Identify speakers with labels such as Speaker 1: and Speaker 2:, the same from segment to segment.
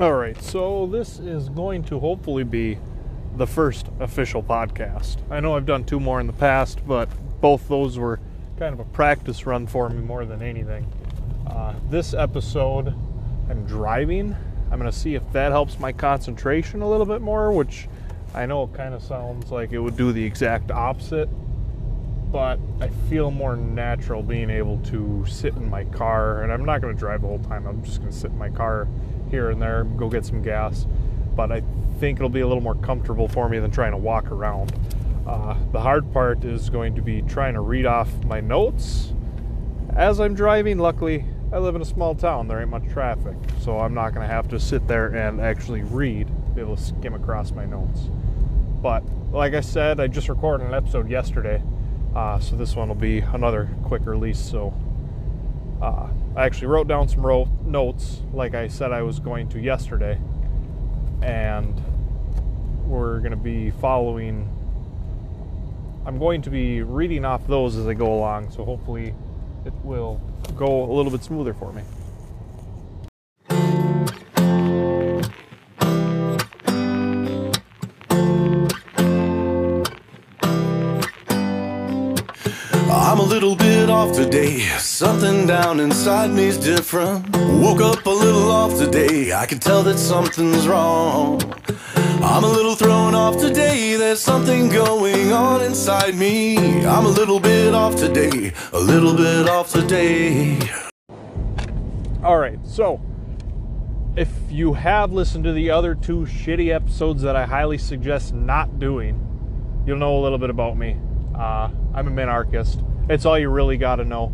Speaker 1: All right, so this is going to hopefully be the first official podcast. I know I've done two more in the past, but both those were kind of a practice run for me more than anything. Uh, this episode, I'm driving. I'm going to see if that helps my concentration a little bit more, which I know kind of sounds like it would do the exact opposite, but I feel more natural being able to sit in my car. And I'm not going to drive the whole time, I'm just going to sit in my car here and there, go get some gas. But I think it'll be a little more comfortable for me than trying to walk around. Uh, the hard part is going to be trying to read off my notes as I'm driving. Luckily, I live in a small town, there ain't much traffic, so I'm not going to have to sit there and actually read, be able to skim across my notes. But like I said, I just recorded an episode yesterday, uh, so this one will be another quick release. So uh, I actually wrote down some ro- notes, like I said I was going to yesterday, and we're going to be following. I'm going to be reading off those as I go along, so hopefully it will go a little bit smoother for me.
Speaker 2: Off today. Something down inside me's different. Woke up a little off today. I can tell that something's wrong. I'm a little thrown off today. There's something going on inside me. I'm a little bit off today. A little bit off today.
Speaker 1: All right, so if you have listened to the other two shitty episodes that I highly suggest not doing, you'll know a little bit about me. Uh, I'm a minarchist. It's all you really got to know.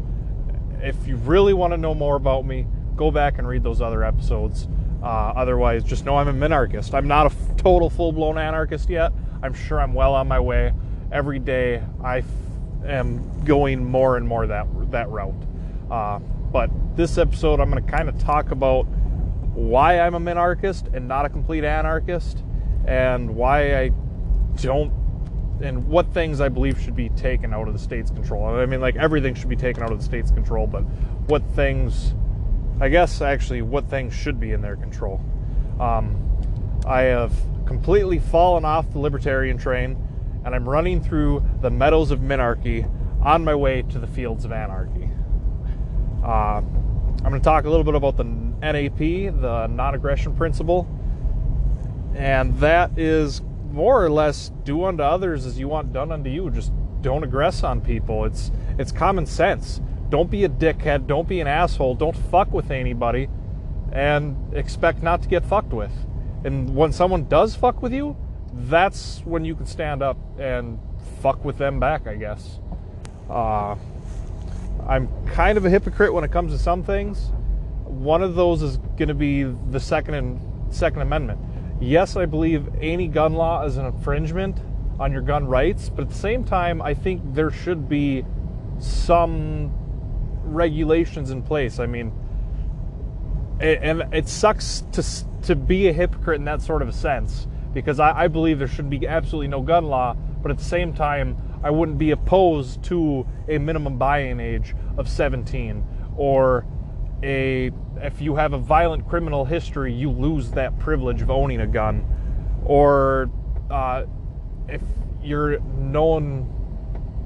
Speaker 1: If you really want to know more about me, go back and read those other episodes. Uh, otherwise, just know I'm a minarchist. I'm not a f- total full blown anarchist yet. I'm sure I'm well on my way. Every day, I f- am going more and more that that route. Uh, but this episode, I'm going to kind of talk about why I'm a minarchist and not a complete anarchist, and why I don't, and what things I believe should be taken out of the state's control. I mean, like everything should be taken out of the state's control, but what things, I guess, actually, what things should be in their control. Um, I have completely fallen off the libertarian train, and I'm running through the meadows of minarchy on my way to the fields of anarchy. Uh, I'm going to talk a little bit about the NAP, the non aggression principle. And that is more or less do unto others as you want done unto you. Just don't aggress on people. It's it's common sense. Don't be a dickhead, don't be an asshole, don't fuck with anybody and expect not to get fucked with. And when someone does fuck with you, that's when you can stand up and fuck with them back, I guess. Uh, I'm kind of a hypocrite when it comes to some things. One of those is going to be the second and Second Amendment. Yes, I believe any gun law is an infringement on your gun rights, but at the same time, I think there should be some regulations in place. I mean, and it sucks to to be a hypocrite in that sort of a sense because I, I believe there should be absolutely no gun law, but at the same time, I wouldn't be opposed to a minimum buying age of 17 or a if you have a violent criminal history, you lose that privilege of owning a gun, or uh, if your known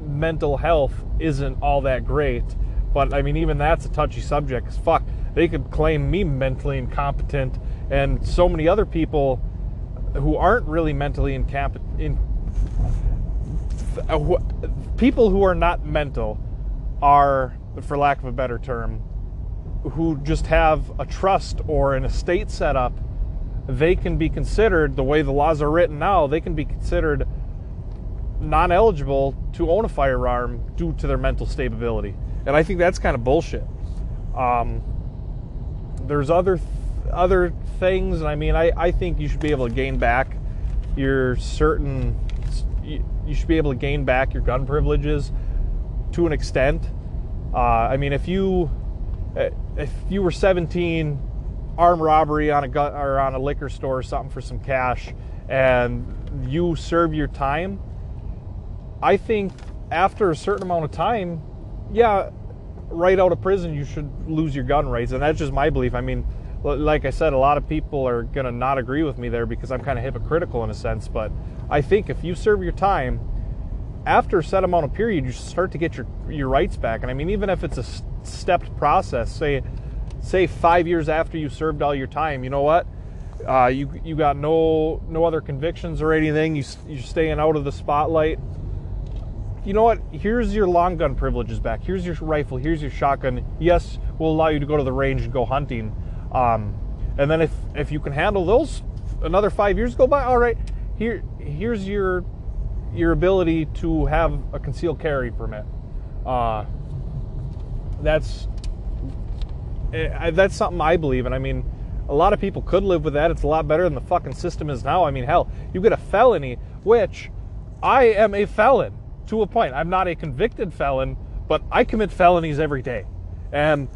Speaker 1: mental health isn't all that great. But I mean, even that's a touchy subject. Cause fuck, they could claim me mentally incompetent, and so many other people who aren't really mentally incompetent. In, people who are not mental are, for lack of a better term, who just have a trust or an estate set up, they can be considered, the way the laws are written now, they can be considered non eligible to own a firearm due to their mental stability. And I think that's kind of bullshit. Um, there's other th- other things, and I mean, I, I think you should be able to gain back your certain, you, should be able to gain back your gun privileges to an extent. Uh, I mean, if you if you were 17, armed robbery on a gun or on a liquor store or something for some cash, and you serve your time, I think after a certain amount of time, yeah, right out of prison, you should lose your gun rights, and that's just my belief. I mean, Like I said, a lot of people are to not agree with me there because I'm kind of hypocritical in a sense. But I think if you serve your time, after a set amount of period, you start to get your, your rights back. And I mean, even if it's a stepped process, say, say five years after you served all your time, you know what? Uh, you you got no no other convictions or anything. You you're staying out of the spotlight. You know what? Here's your long gun privileges back. Here's your rifle. Here's your shotgun. Yes, we'll allow you to go to the range and go hunting. Um, and then if if you can handle those, another five years go by. All right, here here's your your ability to have a concealed carry permit. Uh, that's eh, that's something I believe in. I mean, a lot of people could live with that. It's a lot better than the fucking system is now. I mean, hell, you get a felony, which I am a felon to a point. I'm not a convicted felon, but I commit felonies every day. And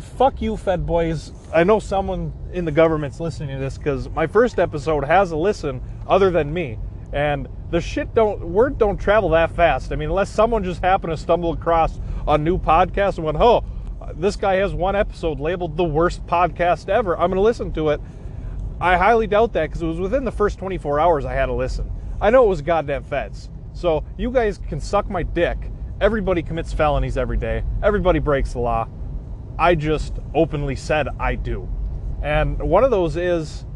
Speaker 1: fuck you, Fed boys. I know someone in the government's listening to this because my first episode has a listen other than me. And the shit don't word don't travel that fast. I mean, unless someone just happened to stumble across a new podcast and went, "Oh, this guy has one episode labeled the worst podcast ever. I'm going to listen to it." I highly doubt that because it was within the first 24 hours I had to listen. I know it was goddamn feds. So you guys can suck my dick. Everybody commits felonies every day. Everybody breaks the law. I just openly said I do. And one of those is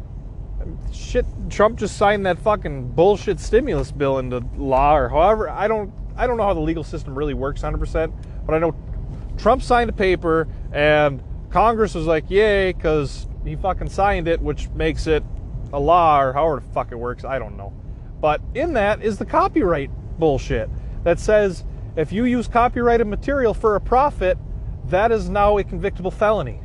Speaker 1: shit Trump just signed that fucking bullshit stimulus bill into law or however I don't I don't know how the legal system really works 100%, but I know Trump signed a paper and Congress was like, "Yay," cuz he fucking signed it, which makes it a law or however the fuck it works, I don't know. But in that is the copyright bullshit that says if you use copyrighted material for a profit, that is now a convictable felony.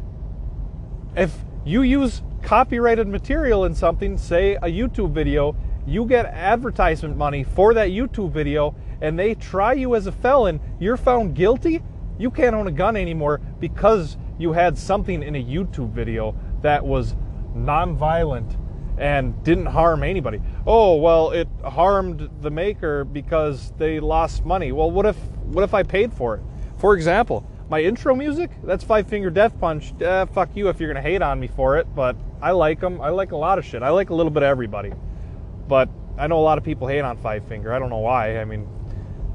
Speaker 1: If you use copyrighted material in something, say a YouTube video, you get advertisement money for that YouTube video and they try you as a felon, you're found guilty, you can't own a gun anymore because you had something in a YouTube video that was non-violent and didn't harm anybody. Oh, well, it harmed the maker because they lost money. Well, what if what if I paid for it? For example, my intro music, that's Five Finger Death Punch. Uh, fuck you if you're gonna hate on me for it, but I like them. I like a lot of shit. I like a little bit of everybody. But I know a lot of people hate on Five Finger. I don't know why. I mean,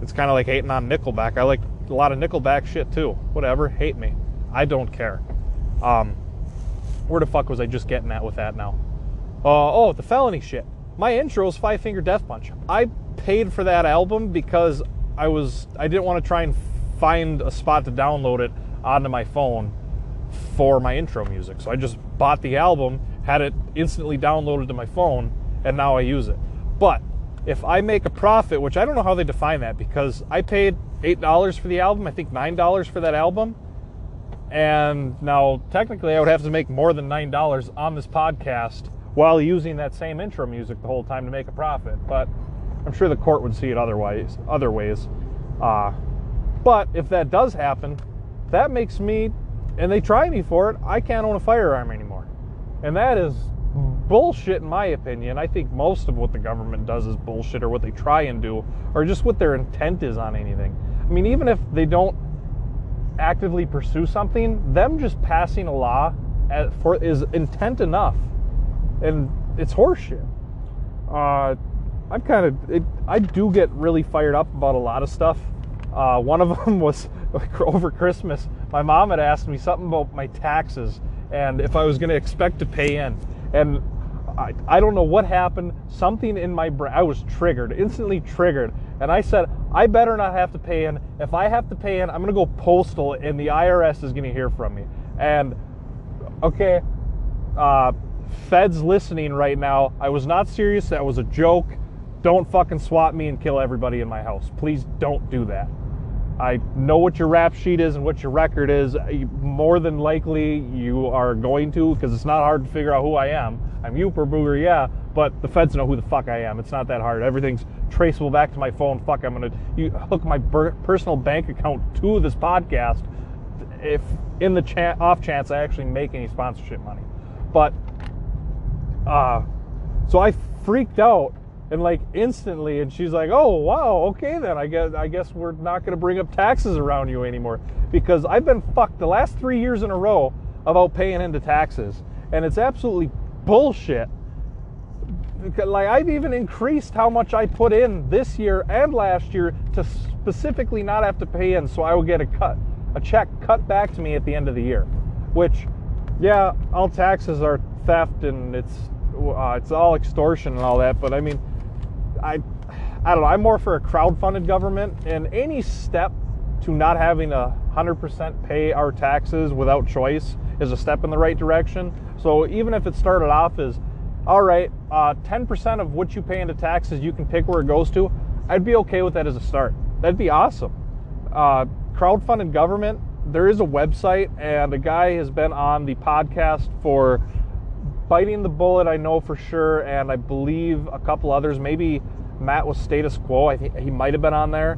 Speaker 1: it's kind of like hating on Nickelback. I like a lot of Nickelback shit too. Whatever, hate me. I don't care. Um, where the fuck was I just getting at with that now? Uh, oh, the felony shit. My intro is Five Finger Death Punch. I paid for that album because I was I didn't want to try and find a spot to download it onto my phone for my intro music. So I just bought the album, had it instantly downloaded to my phone, and now I use it. But if I make a profit, which I don't know how they define that because I paid $8 for the album, I think $9 for that album. And now technically I would have to make more than $9 on this podcast while using that same intro music the whole time to make a profit. But I'm sure the court would see it otherwise, other ways. Uh, but if that does happen, that makes me, and they try me for it, I can't own a firearm anymore. And that is bullshit in my opinion. I think most of what the government does is bullshit, or what they try and do, or just what their intent is on anything. I mean, even if they don't actively pursue something, them just passing a law for is intent enough, and it's horseshit. Uh, I'm kind of, I do get really fired up about a lot of stuff. Uh, one of them was over Christmas. My mom had asked me something about my taxes and if I was going to expect to pay in. And I, I don't know what happened. Something in my brain, I was triggered, instantly triggered. And I said, I better not have to pay in. If I have to pay in, I'm going to go postal and the IRS is going to hear from me. And okay, uh, feds listening right now, I was not serious. That was a joke. Don't fucking swat me and kill everybody in my house. Please don't do that. I know what your rap sheet is and what your record is. More than likely, you are going to, because it's not hard to figure out who I am. I'm Yooper Booger, yeah, but the feds know who the fuck I am. It's not that hard. Everything's traceable back to my phone. Fuck, I'm gonna you hook my personal bank account to this podcast if in the cha- off chance I actually make any sponsorship money. But uh, so I freaked out and like instantly and she's like oh wow okay then i guess i guess we're not going to bring up taxes around you anymore because i've been fucked the last three years in a row about paying into taxes and it's absolutely bullshit. Like I've even increased how much I put in this year and last year to specifically not have to pay in, so I will get a cut, a check cut back to me at the end of the year. Which, yeah, all taxes are theft and it's uh, it's all extortion and all that. But I mean, I I don't know. I'm more for a crowd-funded government, and any step to not having a 100% pay our taxes without choice is a step in the right direction. So even if it started off as, all right, uh, 10% of what you pay into taxes, you can pick where it goes to, I'd be okay with that as a start. That'd be awesome. Uh, crowd-funded government, there is a website, and a guy has been on the podcast for biting the bullet. I know for sure, and I believe a couple others. Maybe Matt was status quo. I think he might have been on there.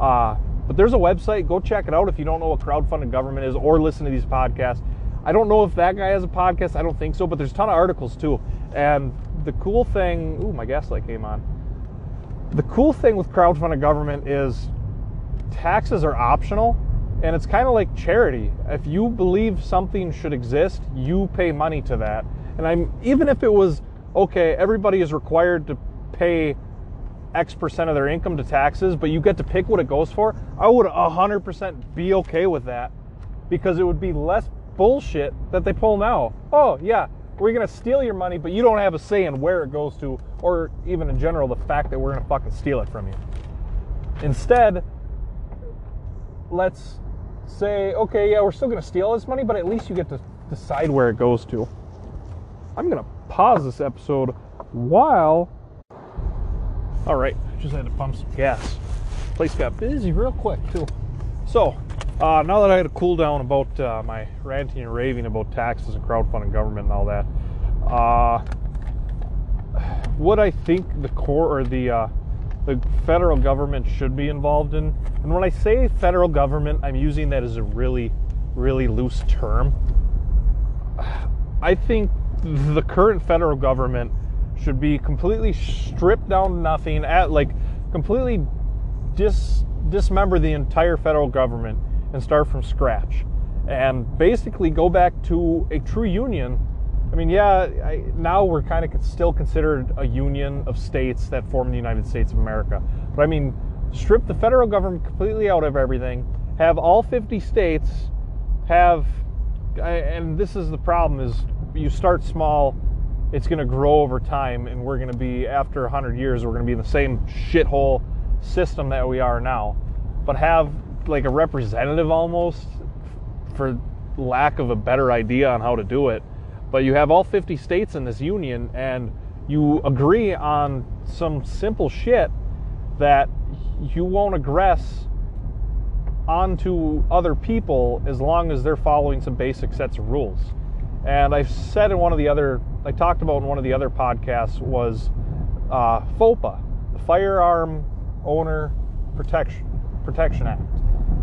Speaker 1: Uh, but there's a website. Go check it out if you don't know what crowdfunded government is, or listen to these podcasts. I don't know if that guy has a podcast. I don't think so, but there's a ton of articles too. And the cool thing, ooh, my gaslight came on. The cool thing with crowdfunded government is taxes are optional, and it's kind of like charity. If you believe something should exist, you pay money to that. And I'm even if it was okay, everybody is required to pay X percent of their income to taxes, but you get to pick what it goes for. I would 100% be okay with that because it would be less bullshit that they pull now. Oh, yeah, we're going to steal your money, but you don't have a say in where it goes to, or even in general, the fact that we're going to fucking steal it from you. Instead, let's say, okay, yeah, we're still going to steal this money, but at least you get to decide where it goes to. I'm going to pause this episode while. All right, just had to pump some gas. Place got busy real quick, too. So, uh, now that I had a cool down about uh, my ranting and raving about taxes and crowdfunding government and all that, uh, what I think the core or the uh, the federal government should be involved in, and when I say federal government, I'm using that as a really, really loose term. I think the current federal government should be completely stripped down to nothing at like completely dis dismember the entire federal government and start from scratch. And basically go back to a true union. I mean yeah I, now we're kind of still considered a union of states that form the united states of america. But i mean strip the federal government completely out of everything have all 50 states have and this is the problem is you start small it's going to grow over time and we're going to be after 100 years we're going to be in the same shithole system that we are now. But have like a representative almost for lack of a better idea on how to do it. But you have all 50 states in this union and you agree on some simple shit that you won't aggress onto other people as long as they're following some basic sets of rules and I've said in one of the other, I talked about in one of the other podcasts was uh, FOPA, the Firearm Owner Protection Protection Act,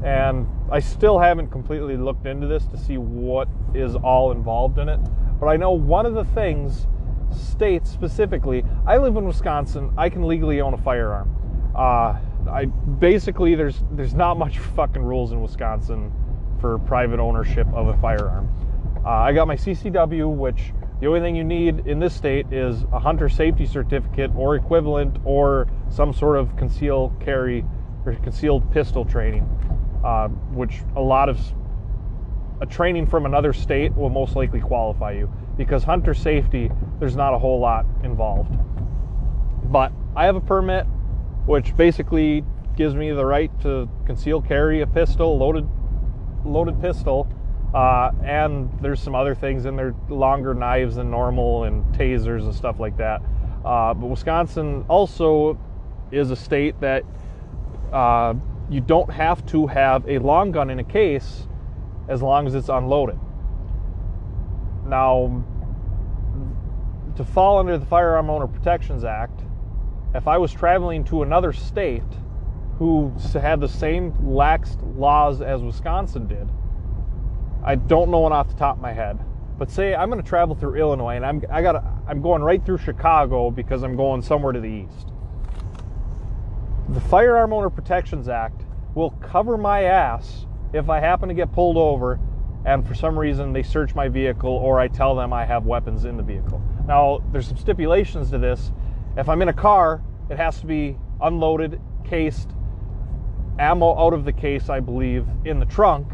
Speaker 1: and I still haven't completely looked into this to see what is all involved in it. But I know one of the things states specifically. I live in Wisconsin. I can legally own a firearm. Uh, I basically there's there's not much fucking rules in Wisconsin for private ownership of a firearm. Uh, I got my CCW, which the only thing you need in this state is a hunter safety certificate or equivalent or some sort of concealed carry or concealed pistol training, uh, which a lot of a training from another state will most likely qualify you because hunter safety, there's not a whole lot involved. But I have a permit, which basically gives me the right to conceal carry a pistol, loaded loaded pistol uh, and there's some other things in there, longer knives than normal and tasers and stuff like that. Uh, but Wisconsin also is a state that uh, you don't have to have a long gun in a case as long as it's unloaded. Now, to fall under the Firearm Owner Protections Act, if I was traveling to another state who had the same lax laws as Wisconsin did, I don't know one off the top of my head. But say I'm going to travel through Illinois and I'm I got I'm going right through Chicago because I'm going somewhere to the east. The Firearm Owner Protections Act will cover my ass if I happen to get pulled over and for some reason they search my vehicle or I tell them I have weapons in the vehicle. Now, there's some stipulations to this. If I'm in a car, it has to be unloaded, cased, ammo out of the case, I believe, in the trunk.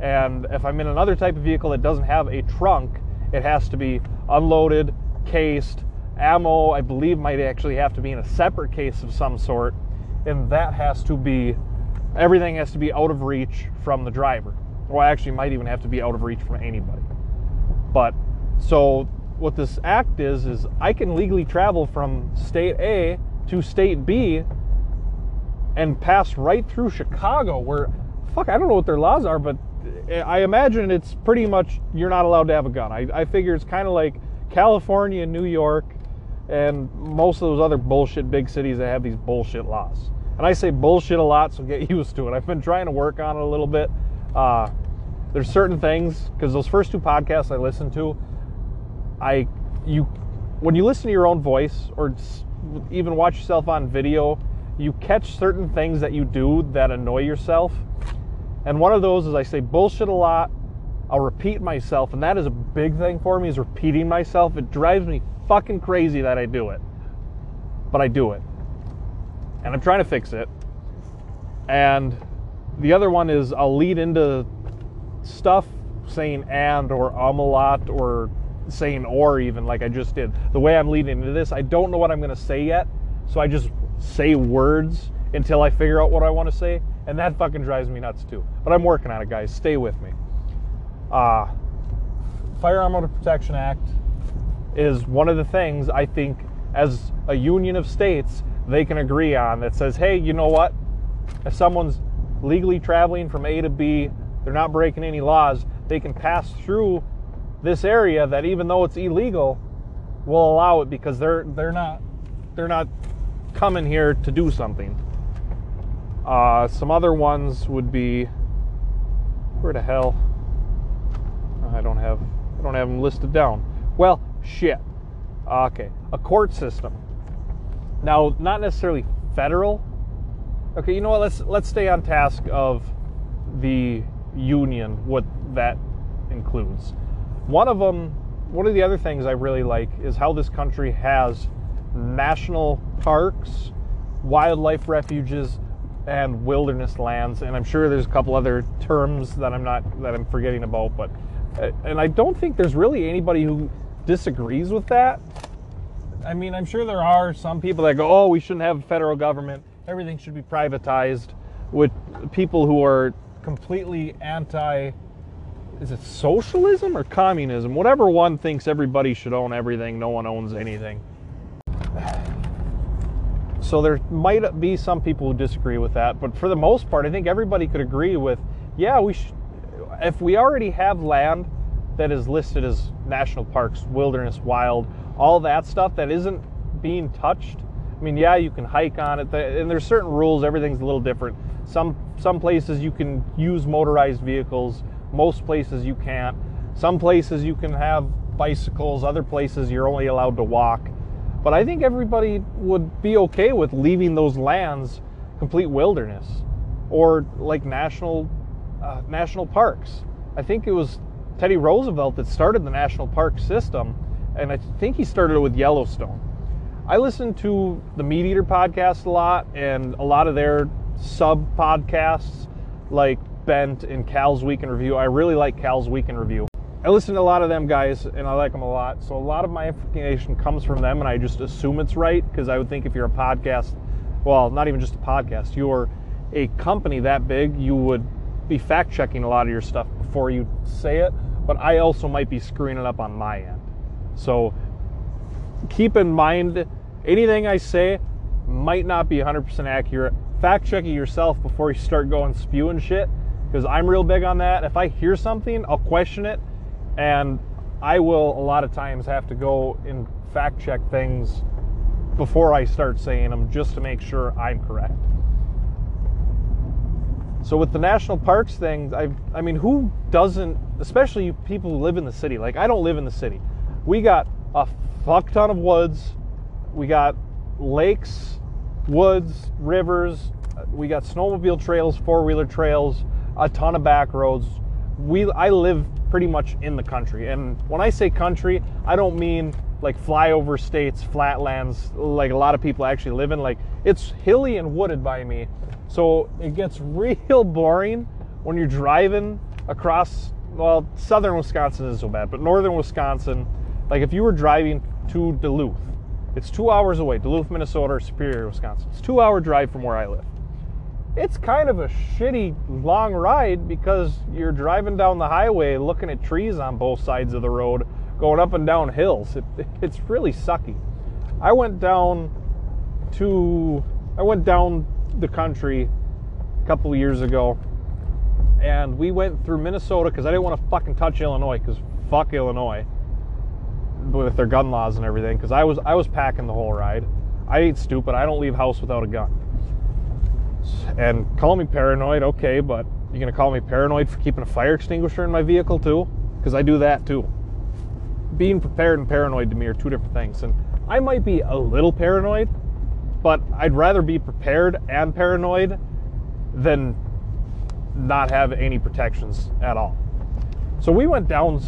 Speaker 1: And if I'm in another type of vehicle that doesn't have a trunk, it has to be unloaded, cased, ammo, I believe, might actually have to be in a separate case of some sort. And that has to be, everything has to be out of reach from the driver. Or actually, might even have to be out of reach from anybody. But so what this act is, is I can legally travel from state A to state B and pass right through Chicago, where, fuck, I don't know what their laws are, but I imagine it's pretty much you're not allowed to have a gun. I, I figure it's kind of like California New York and most of those other bullshit big cities that have these bullshit laws. And I say bullshit a lot, so get used to it. I've been trying to work on it a little bit. Uh, there's certain things because those first two podcasts I listened to, I you when you listen to your own voice or even watch yourself on video, you catch certain things that you do that annoy yourself. And one of those is I say bullshit a lot. I'll repeat myself, and that is a big thing for me is repeating myself. It drives me fucking crazy that I do it. But I do it. And I'm trying to fix it. And the other one is I'll lead into stuff saying and or um a lot or saying or even like I just did. The way I'm leading into this, I don't know what I'm going to say yet. So I just say words until I figure out what I want to say. And that fucking drives me nuts too. But I'm working on it, guys. Stay with me. Uh, Firearm Owner Protection Act is one of the things I think as a union of states they can agree on that says, hey, you know what? If someone's legally traveling from A to B, they're not breaking any laws, they can pass through this area that even though it's illegal, will allow it because they're they're not they're not coming here to do something. Uh, some other ones would be where the hell? I don't have I don't have them listed down. Well, shit. Okay, a court system. Now, not necessarily federal. Okay, you know what? Let's let's stay on task of the union. What that includes. One of them, one of the other things I really like is how this country has national parks, wildlife refuges, and wilderness lands. And I'm sure there's a couple other terms that I'm not that I'm forgetting about, but uh, and I don't think there's really anybody who disagrees with that. I mean, I'm sure there are some people that go, "Oh, we shouldn't have a federal government. Everything should be privatized." With people who are completely anti is it socialism or communism? Whatever one thinks everybody should own everything, no one owns anything. So there might be some people who disagree with that, but for the most part, I think everybody could agree with, yeah, we. If we already have land that is listed as national parks, wilderness, wild, all that stuff that isn't being touched. I mean, yeah, you can hike on it, and there's certain rules. Everything's a little different. Some some places you can use motorized vehicles. Most places you can't. Some places you can have bicycles. Other places you're only allowed to walk. But I think everybody would be okay with leaving those lands complete wilderness or like national uh, national parks. I think it was Teddy Roosevelt that started the national park system, and I think he started it with Yellowstone. I listen to the MeatEater podcast a lot and a lot of their sub podcasts like Bent and Cal's Week in Review. I really like Cal's Week in Review. I listen to a lot of them guys and I like them a lot. So a lot of my information comes from them and I just assume it's right because I would think if you're a podcast, well, not even just a podcast, you're a company that big, you would be fact checking a lot of your stuff before you say it. But I also might be screwing it up on my end. So keep in mind anything I say might not be 100% accurate. Fact check it yourself before you start going spewing shit because I'm real big on that. If I hear something, I'll question it and I will a lot of times have to go and fact check things before I start saying them just to make sure I'm correct. So with the national parks thing, I I mean who doesn't especially people who live in the city. Like I don't live in the city. We got a fuck ton of woods. We got lakes, woods, rivers, we got snowmobile trails, four-wheeler trails, a ton of back roads, we I live pretty much in the country, and when I say country, I don't mean like flyover states, flatlands, like a lot of people actually live in. Like it's hilly and wooded by me, so it gets real boring when you're driving across. Well, southern Wisconsin isn't so bad, but northern Wisconsin, like if you were driving to Duluth, it's two hours away. Duluth, Minnesota, or Superior, Wisconsin. It's two hour drive from where I live it's kind of a shitty long ride because you're driving down the highway looking at trees on both sides of the road going up and down hills. It, it's really sucky. I went down to i went down the country a couple years ago and we went through minnesota because i didn't want to fucking touch illinois because fuck illinois with their gun laws and everything because i was i was packing the whole ride. I ain't stupid. I don't leave house without a gun and call me paranoid, okay, but you're gonna call me paranoid for keeping a fire extinguisher in my vehicle too? Because I do that too. Being prepared and paranoid to me are two different things. And I might be a little paranoid, but I'd rather be prepared and paranoid than not have any protections at all. So we went down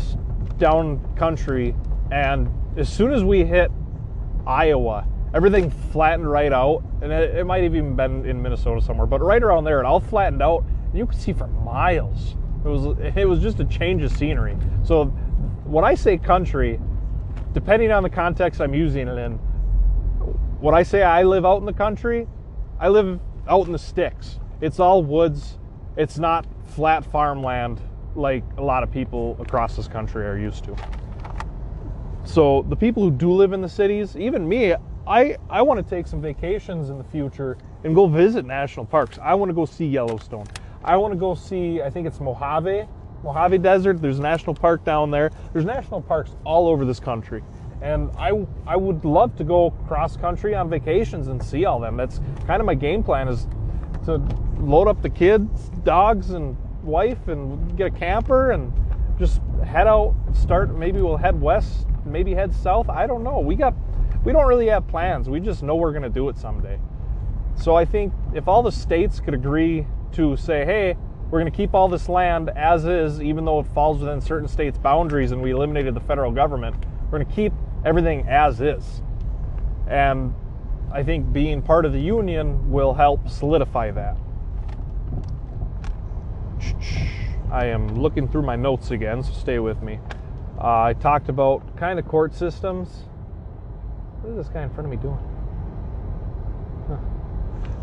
Speaker 1: down country and as soon as we hit Iowa, everything flattened right out, and it, it, might have even been in Minnesota somewhere, but right around there, it all flattened out, and you could see for miles. It was it was just a change of scenery. So when I say country, depending on the context I'm using it in, when I say I live out in the country, I live out in the sticks. It's all woods. It's not flat farmland like a lot of people across this country are used to. So the people who do live in the cities, even me, I, I want to take some vacations in the future and go visit national parks. I want to go see Yellowstone. I want to go see, I think it's Mojave, Mojave Desert. There's a national park down there. There's national parks all over this country. And I, I would love to go cross country on vacations and see all them. That's kind of my game plan is to load up the kids, dogs, and wife and get a camper and just head out, start, maybe we'll head west, maybe head south. I don't know. We got we don't really have plans. We just know we're going to do it someday. So I think if all the states could agree to say, hey, we're going to keep all this land as is, even though it falls within certain states' boundaries and we eliminated the federal government, we're going to keep everything as is. And I think being part of the union will help solidify that. I am looking through my notes again, so stay with me. Uh, I talked about kind of court systems what is this guy in front of me doing? Huh.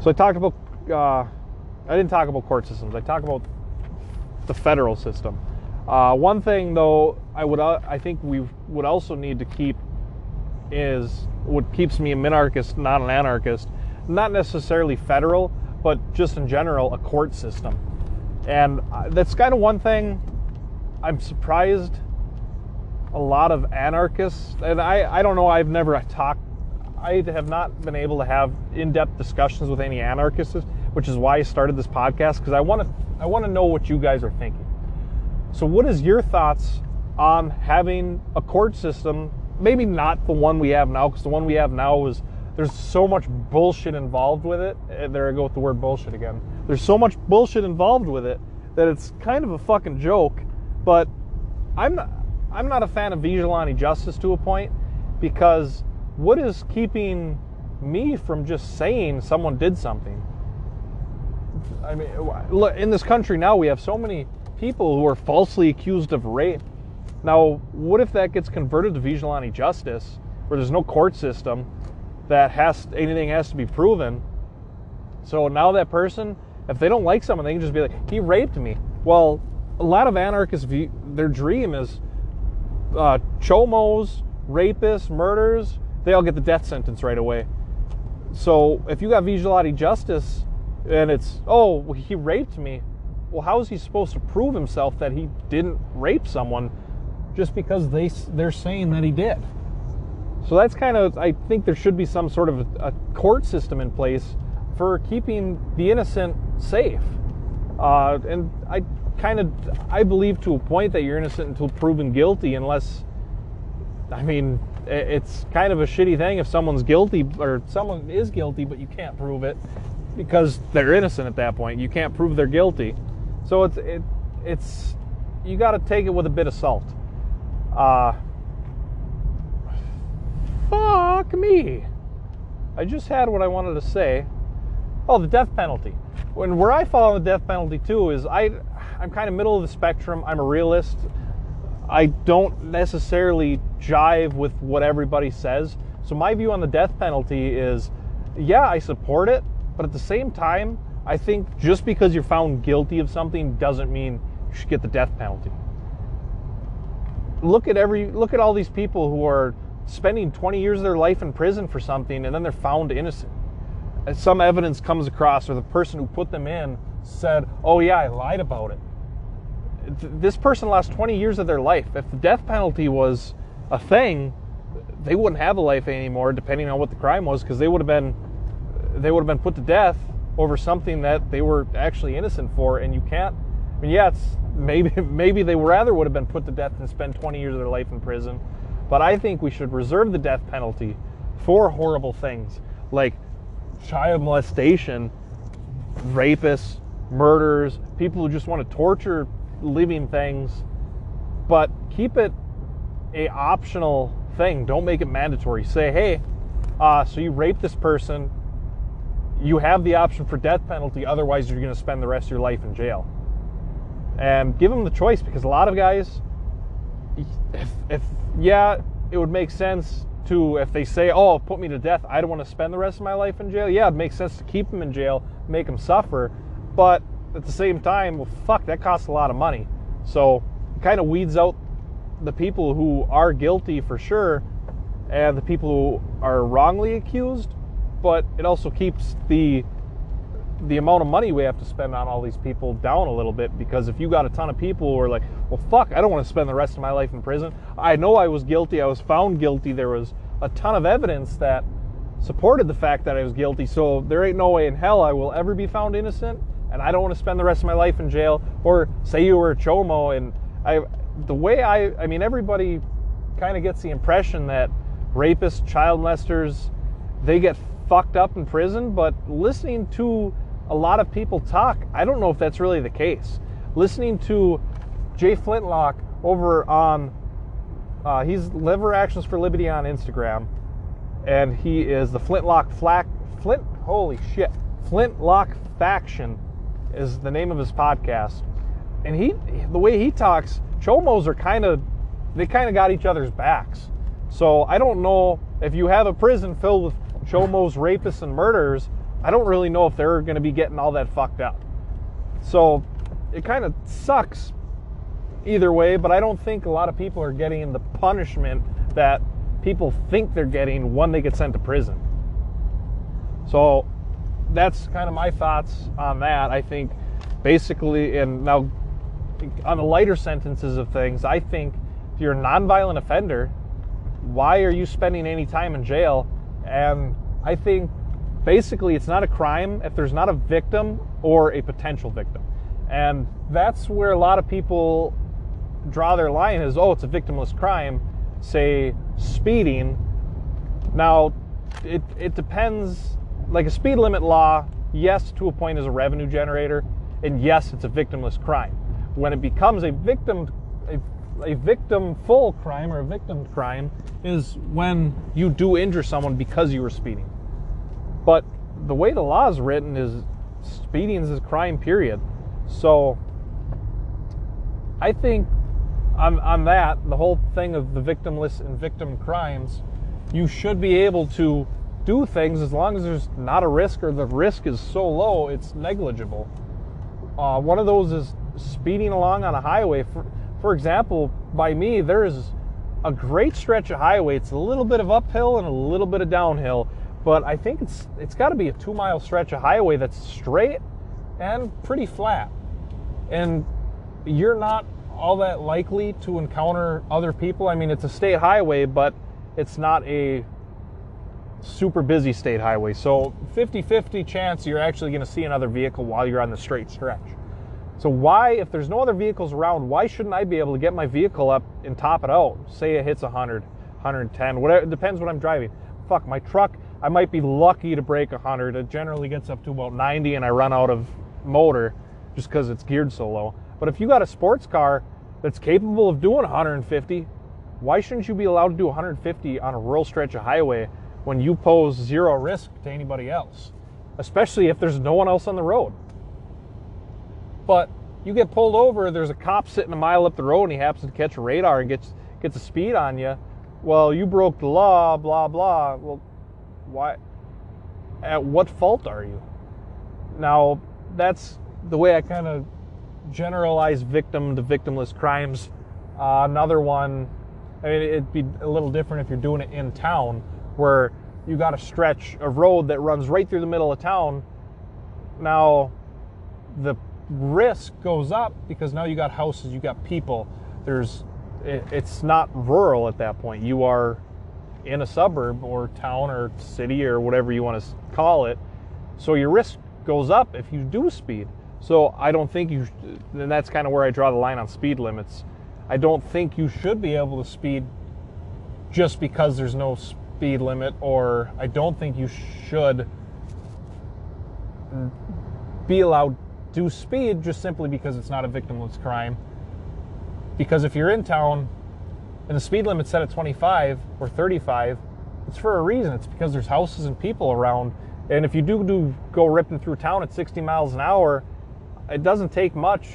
Speaker 1: So I talked about, uh, I didn't talk about court systems. I talked about the federal system. Uh, one thing, though, I would, uh, I think we would also need to keep is what keeps me a minarchist, not an anarchist. Not necessarily federal, but just in general, a court system. And uh, that's kind of one thing I'm surprised a lot of anarchists, and I, I don't know, I've never talked, I have not been able to have in depth discussions with any anarchists, which is why I started this podcast, because I want to I want to know what you guys are thinking. So, what is your thoughts on having a court system? Maybe not the one we have now, because the one we have now is there's so much bullshit involved with it. Eh, there I go with the word bullshit again. There's so much bullshit involved with it that it's kind of a fucking joke. But I'm not. I'm not a fan of vigilante justice to a point because what is keeping me from just saying someone did something? I mean, look, in this country now we have so many people who are falsely accused of rape. Now, what if that gets converted to vigilante justice, where there's no court system that has anything has to be proven? So now that person, if they don't like someone, they can just be like, "He raped me." Well, a lot of anarchists, their dream is uh, chomos, rapists, murders, they all get the death sentence right away. So if you got vigilante justice and it's, oh, he raped me, well, how is he supposed to prove himself that he didn't rape someone just because they, they're saying that he did? So that's kind of, I think there should be some sort of a, court system in place for keeping the innocent safe. Uh, and I kind of I believe to a point that you're innocent until proven guilty, unless I mean it's kind of a shitty thing if someone's guilty or someone is guilty, but you can't prove it because they're innocent at that point. You can't prove they're guilty. So it's it, it's you got to take it with a bit of salt. Uh, fuck me. I just had what I wanted to say. Oh, the death penalty. When where I fall on the death penalty too is I, I'm kind of middle of the spectrum. I'm a realist. I don't necessarily jive with what everybody says. So my view on the death penalty is, yeah, I support it, but at the same time, I think just because you're found guilty of something doesn't mean you should get the death penalty. Look at every look at all these people who are spending 20 years of their life in prison for something and then they're found innocent. And some evidence comes across or the person who put them in said, "Oh yeah, I lied about it." This person lost 20 years of their life. If the death penalty was a thing, they wouldn't have a life anymore depending on what the crime was because they would have been they would have been put to death over something that they were actually innocent for, and you can't. I mean, yeah, it's maybe maybe they rather would have been put to death than spend 20 years of their life in prison, but I think we should reserve the death penalty for horrible things like child molestation, rapists, murders, people who just want to torture living things, but keep it a optional thing. Don't make it mandatory. Say, hey, uh, so you rape this person, you have the option for death penalty. Otherwise, you're going to spend the rest of your life in jail. And give them the choice because a lot of guys, if, if yeah, it would make sense to if they say, "Oh, put me to death. I don't want to spend the rest of my life in jail." Yeah, it makes sense to keep them in jail, make them suffer. But at the same time, well, fuck, that costs a lot of money. So it kind of weeds out the people who are guilty for sure, and the people who are wrongly accused but it also keeps the the amount of money we have to spend on all these people down a little bit because if you got a ton of people who are like, well, fuck, I don't want to spend the rest of my life in prison. I know I was guilty. I was found guilty. There was a ton of evidence that supported the fact that I was guilty. So there ain't no way in hell I will ever be found innocent. And I don't want to spend the rest of my life in jail. Or say you were a chomo and I, the way I, I mean, everybody kind of gets the impression that rapists, child molesters, they get fucked up in prison, but listening to a lot of people talk, I don't know if that's really the case. Listening to Jay Flintlock over on, uh, he's Lever Actions for Liberty on Instagram, and he is the Flintlock Flack, Flint, holy shit, Flintlock Faction is the name of his podcast. And he, the way he talks, chomos are kind of, they kind of got each other's backs. So I don't know if you have a prison filled with chomos, rapists, and murderers, I don't really know if they're going to be getting all that fucked up. So it kind of sucks either way, but I don't think a lot of people are getting the punishment that people think they're getting when they get sent to prison. So that's kind of my thoughts on that. I think basically, and now on the lighter sentences of things, I think if you're a nonviolent offender, why are you spending any time in jail and I think basically it's not a crime if there's not a victim or a potential victim. And that's where a lot of people draw their line is oh, it's a victimless crime, say speeding. Now, it, it depends. Like a speed limit law, yes, to a point is a revenue generator, and yes, it's a victimless crime. When it becomes a victim, a a victim full crime or a victim crime is when you do injure someone because you were speeding. But the way the law is written is speeding is a crime, period. So I think on, on that, the whole thing of the victimless and victim crimes, you should be able to do things as long as there's not a risk or the risk is so low it's negligible. Uh, one of those is speeding along on a highway. For, for example, by me, there is a great stretch of highway. It's a little bit of uphill and a little bit of downhill, but I think it's it's got to be a two mile stretch of highway that's straight and pretty flat. And you're not all that likely to encounter other people. I mean, it's a state highway, but it's not a super busy state highway. So 50 50 chance you're actually going to see another vehicle while you're on the straight stretch. So why, if there's no other vehicles around, why shouldn't I be able to get my vehicle up and top it out? Say it hits 100, 110, whatever. It depends what I'm driving. Fuck, my truck, I might be lucky to break 100. It generally gets up to about 90 and I run out of motor just because it's geared so low. But if you got a sports car that's capable of doing 150, why shouldn't you be allowed to do 150 on a rural stretch of highway when you pose zero risk to anybody else? Especially if there's no one else on the road. But you get pulled over, there's a cop sitting a mile up the road and he happens to catch a radar and gets gets a speed on you. Well, you broke the law, blah blah. Well, why at what fault are you? Now, that's the way I kind of generalize victim to victimless crimes. Uh, another one, I mean, it'd be a little different if you're doing it in town, where you got a stretch of road that runs right through the middle of town. Now, the risk goes up because now you got houses, you got people. There's, it, it's not rural at that point. You are in a suburb or town or city or whatever you want to call it. So your risk goes up if you do speed. So I don't think you, and that's kind of where I draw the line on speed limits. I don't think you should be able to speed just because there's no speed limit, or I don't think you should be allowed to speed just simply because it's not a victimless crime. Because if you're in town and the speed limit's set at 25 or 35, it's for a reason. It's because there's houses and people around. And if you do, do go ripping through town at 60 miles an hour, it doesn't take much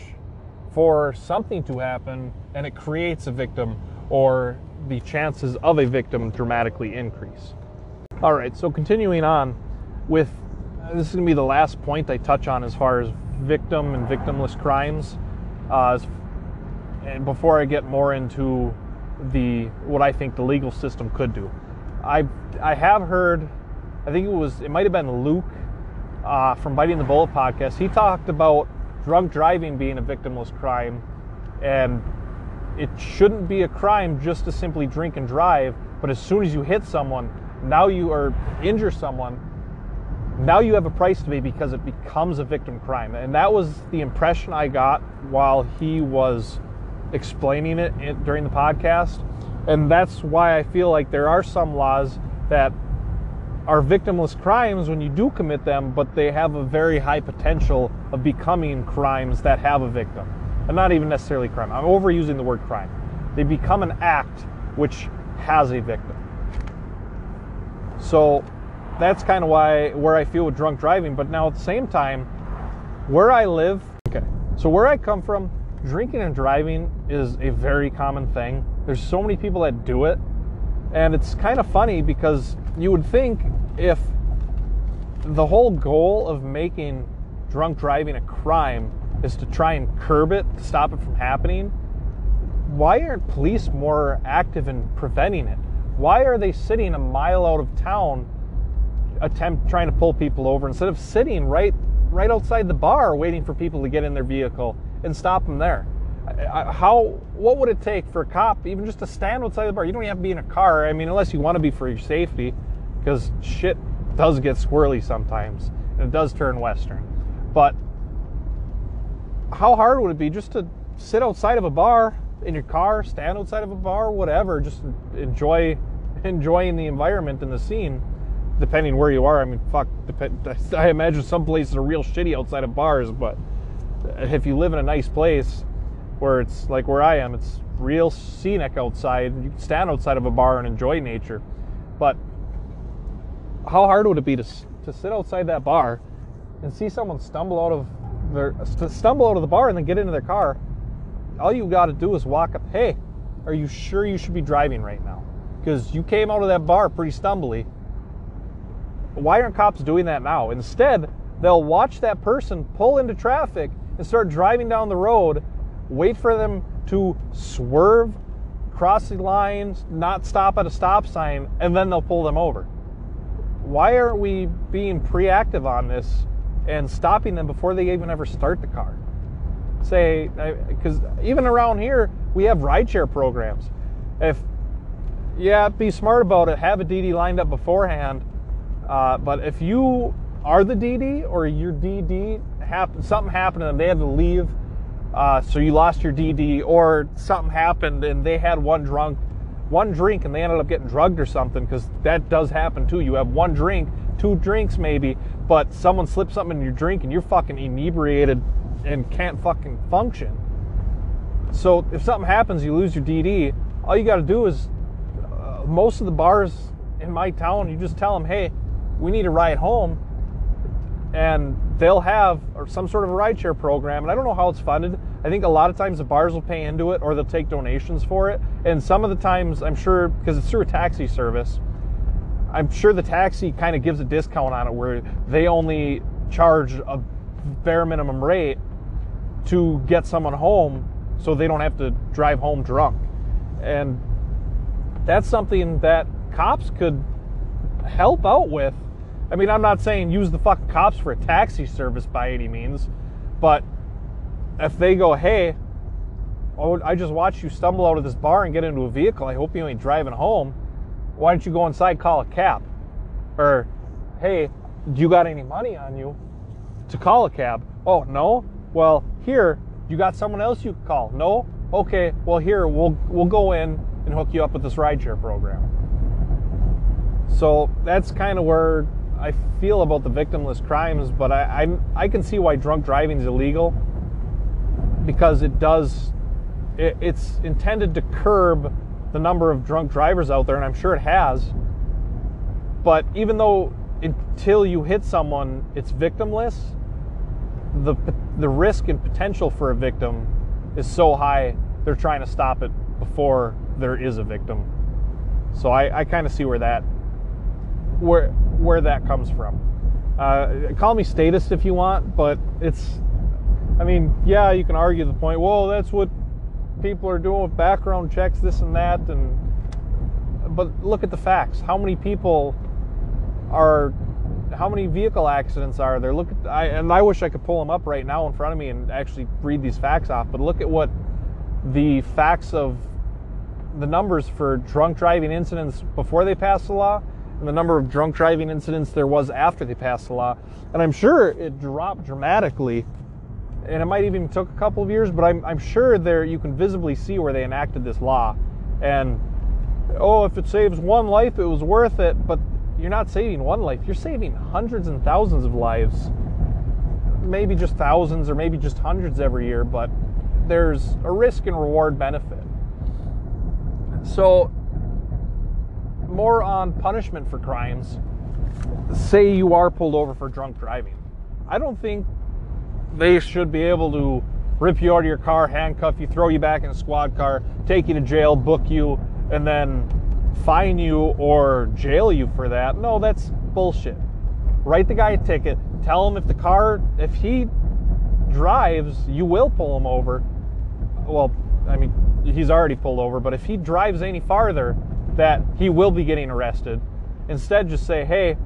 Speaker 1: for something to happen and it creates a victim or the chances of a victim dramatically increase. All right, so continuing on with this is going to be the last point I touch on as far as victim and victimless crimes. Uh, and before I get more into the what I think the legal system could do, I I have heard, I think it was it might have been Luke uh, from Biting the Bullet podcast. He talked about drunk driving being a victimless crime, and it shouldn't be a crime just to simply drink and drive. But as soon as you hit someone, now you or injure someone, now you have a price to pay because it becomes a victim crime. And that was the impression I got while he was explaining it during the podcast. And that's why I feel like there are some laws that are victimless crimes when you do commit them, but they have a very high potential of becoming crimes that have a victim. And not even necessarily crime. I'm overusing the word crime. They become an act which has a victim. So that's kind of why where I feel with drunk driving. But now at the same time, where I live, okay, so where I come from, drinking and driving is a very common thing. There's so many people that do it. And it's kind of funny because you would think if the whole goal of making drunk driving a crime is to try and curb it, to stop it from happening, why aren't police more active in preventing it? Why are they sitting a mile out of town attempt trying to pull people over instead of sitting right right outside the bar waiting for people to get in their vehicle and stop them there? How what would it take for a cop even just to stand outside the bar? You don't even have to be in a car. I mean, unless you want to be for your safety because shit does get squirrely sometimes and it does turn western. But how hard would it be just to sit outside of a bar in your car, stand outside of a bar, whatever, just enjoy enjoying the environment and the scene, depending where you are. I mean, fuck, I imagine some places are real shitty outside of bars, but if you live in a nice place where it's like where I am, it's real scenic outside. You can stand outside of a bar and enjoy nature. But how hard would it be to, to sit outside that bar and see someone stumble out of their stumble out of the bar and then get into their car? All you got to do is walk up. Hey, are you sure you should be driving right now? Because you came out of that bar pretty stumbly. Why aren't cops doing that now? Instead, they'll watch that person pull into traffic and start driving down the road, wait for them to swerve, cross the lines, not stop at a stop sign, and then they'll pull them over why aren't we being preactive on this and stopping them before they even ever start the car? Say, because even around here, we have rideshare programs. If, yeah, be smart about it, have a DD lined up beforehand. Uh, but if you are the DD or your DD, happen, something happened and they had to leave, uh, so you lost your DD, or something happened and they had one drunk one drink and they ended up getting drugged or something because that does happen too. You have one drink, two drinks maybe, but someone slips something in your drink and you're fucking inebriated and can't fucking function. So if something happens, you lose your DD, all you got to do is uh, most of the bars in my town, you just tell them, hey, we need a ride home. And they'll have some sort of a rideshare program. And I don't know how it's funded. I think a lot of times the bars will pay into it or they'll take donations for it. And some of the times, I'm sure, because it's through a taxi service, I'm sure the taxi kind of gives a discount on it where they only charge a bare minimum rate to get someone home so they don't have to drive home drunk. And that's something that cops could help out with. I mean, I'm not saying use the fucking cops for a taxi service by any means, but if they go, hey, I just watched you stumble out of this bar and get into a vehicle. I hope you ain't driving home. Why don't you go inside, call a cab? Or, hey, do you got any money on you to call a cab? Oh, no? Well, here, you got someone else you can call? No? Okay, well, here, we'll, we'll go in and hook you up with this rideshare program. So that's kind of where I feel about the victimless crimes, but I, I, I can see why drunk driving is illegal because it does, it, it's intended to curb the number of drunk drivers out there, and I'm sure it has. But even though until you hit someone, it's victimless, the, the risk and potential for a victim is so high, they're trying to stop it before there is a victim. So I, I kind of see where that where where that comes from. Uh, call me statist if you want, but it's. I mean, yeah, you can argue the point. Well, that's what people are doing with background checks, this and that, and. But look at the facts. How many people are? How many vehicle accidents are there? Look at, I, and I wish I could pull them up right now in front of me and actually read these facts off. But look at what the facts of the numbers for drunk driving incidents before they passed the law and the number of drunk driving incidents there was after they passed the law. And I'm sure it dropped dramatically. And it might even took a couple of years, but I'm, I'm sure there you can visibly see where they enacted this law. And oh, if it saves one life, it was worth it. But you're not saving one life, you're saving hundreds and thousands of lives. Maybe just thousands or maybe just hundreds every year, but there's a risk and reward benefit. So, more on punishment for crimes. Say you are pulled over for drunk driving. I don't think they should be able to rip you out of your car, handcuff you, throw you back in a squad car, take you to jail, book you, and then fine you or jail you for that. No, that's bullshit. Write the guy a ticket. Tell him if the car, if he drives, you will pull him over. Well, I mean, he's already pulled over, but if he drives any farther, that he will be getting arrested. Instead, just say, hey,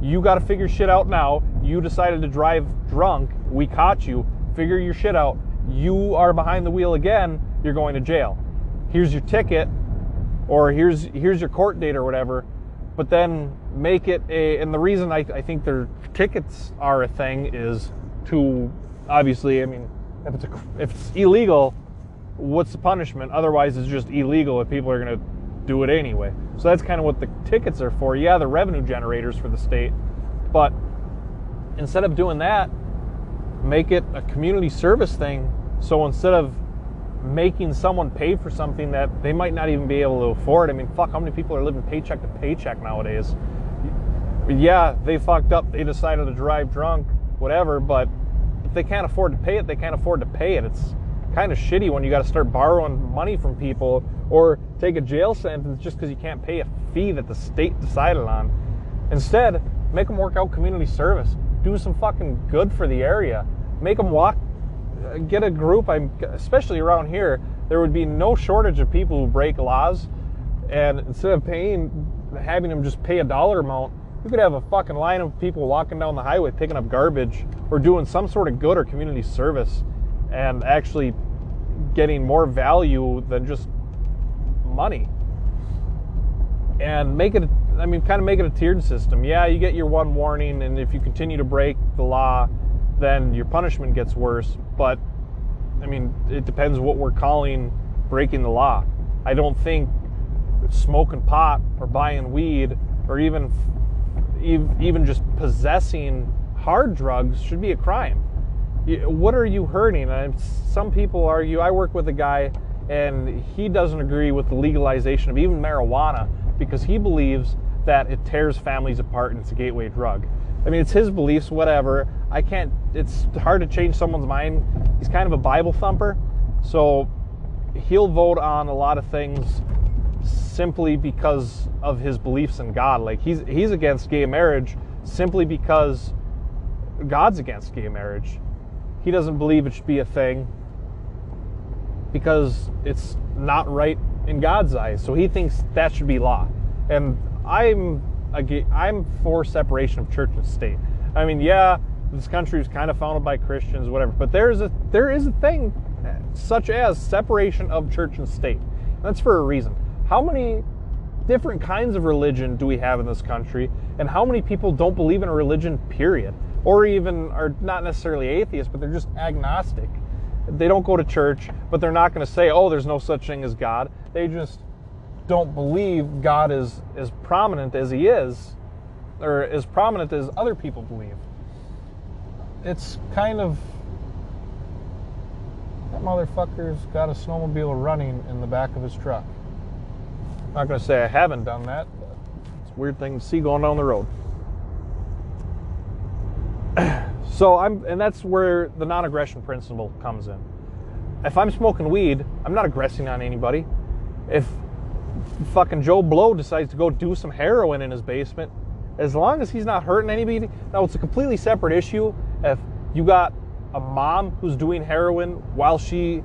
Speaker 1: you got to figure shit out now. You decided to drive drunk. We caught you. Figure your shit out. You are behind the wheel again. You're going to jail. Here's your ticket, or here's here's your court date or whatever. But then make it a. And the reason I, I think their tickets are a thing is to obviously. I mean, if it's a, if it's illegal, what's the punishment? Otherwise, it's just illegal if people are going to do it anyway. So that's kind of what the tickets are for. Yeah, the revenue generators for the state, but instead of doing that, make it a community service thing. So instead of making someone pay for something that they might not even be able to afford, I mean, fuck, how many people are living paycheck to paycheck nowadays? Yeah, they fucked up. They decided to drive drunk, whatever, but if they can't afford to pay it, they can't afford to pay it. It's kind of shitty when you got to start borrowing money from people or take a jail sentence just because you can't pay a fee that the state decided on. Instead, make them work out community service. Do some fucking good for the area. Make them walk. Uh, get a group. I'm especially around here. There would be no shortage of people who break laws, and instead of paying, having them just pay a dollar amount, you could have a fucking line of people walking down the highway picking up garbage or doing some sort of good or community service, and actually getting more value than just money. And make it, I mean, kind of make it a tiered system. Yeah, you get your one warning, and if you continue to break the law, then your punishment gets worse. But, I mean, it depends what we're calling breaking the law. I don't think smoking pot or buying weed or even even just possessing hard drugs should be a crime what are you hurting? And some people argue. I work with a guy, and he doesn't agree with the legalization of even marijuana because he believes that it tears families apart and it's a gateway drug. I mean, it's his beliefs, whatever. I can't, it's hard to change someone's mind. He's kind of a Bible thumper. So he'll vote on a lot of things simply because of his beliefs in God. Like he's he's against gay marriage simply because God's against gay marriage. He doesn't believe it should be a thing because it's not right in God's eyes. So he thinks that should be law. And I'm I'm for separation of church and state. I mean, yeah, this country was kind of founded by Christians, whatever, but there's a there is a thing such as separation of church and state. That's for a reason. How many different kinds of religion do we have in this country, and how many people don't believe in a religion, period, or even are not necessarily atheists, but they're just agnostic. They don't go to church, but they're not going to say, "Oh, there's no such thing as God." They just don't believe God is as prominent as he is, or as prominent as other people believe. It's kind of that motherfucker's got a snowmobile running in the back of his truck. I'm not going to say I haven't done that, but it's a weird thing to see going down the road. So I'm, and that's where the non-aggression principle comes in. If I'm smoking weed, I'm not aggressing on anybody. If fucking Joe Blow decides to go do some heroin in his basement, as long as he's not hurting anybody, now it's a completely separate issue. If you got a mom who's doing heroin while she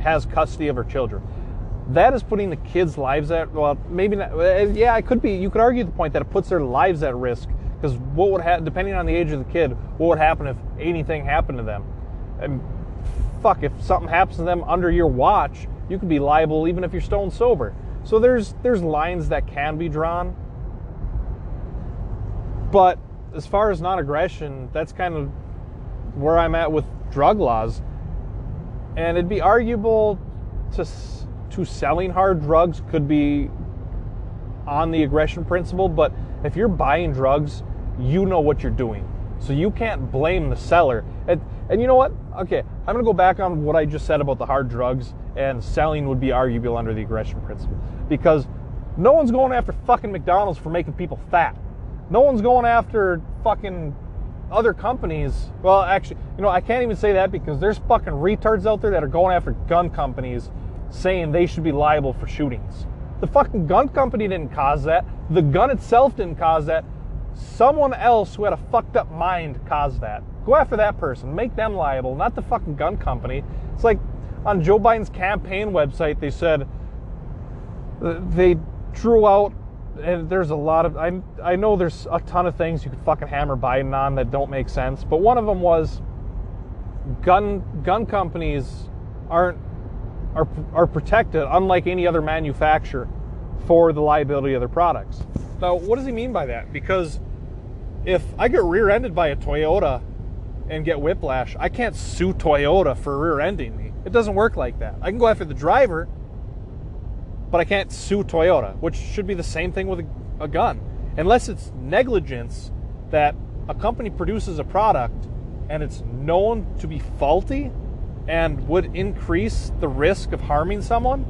Speaker 1: has custody of her children, that is putting the kids' lives at well, maybe not. Uh, yeah, it could be. You could argue the point that it puts their lives at risk because what would happen, depending on the age of the kid, what would happen if anything happened to them? And fuck, if something happens to them under your watch, you could be liable even if you're stone sober. So there's there's lines that can be drawn. But as far as non-aggression, that's kind of where I'm at with drug laws. And it'd be arguable to to selling hard drugs could be on the aggression principle, but if you're buying drugs, you know what you're doing. So you can't blame the seller. And, and you know what? Okay, I'm going to go back on what I just said about the hard drugs and selling would be arguable under the aggression principle because no one's going after fucking McDonald's for making people fat. No one's going after fucking other companies. Well, actually, you know, I can't even say that because there's fucking retards out there that are going after gun companies saying they should be liable for shootings. The fucking gun company didn't cause that. The gun itself didn't cause that. Someone else who had a fucked up mind caused that. Go after that person. Make them liable, not the fucking gun company. It's like on Joe Biden's campaign website, they said uh, they drew out, and there's a lot of, I, I know there's a ton of things you could fucking hammer Biden on that don't make sense, but one of them was gun gun companies aren't are, are protected unlike any other manufacturer for the liability of their products. Now, what does he mean by that? Because if I get rear-ended by a Toyota and get whiplash, I can't sue Toyota for rear-ending me. It doesn't work like that. I can go after the driver, but I can't sue Toyota, which should be the same thing with a, a gun. Unless it's negligence that a company produces a product and it's known to be faulty and would increase the risk of harming someone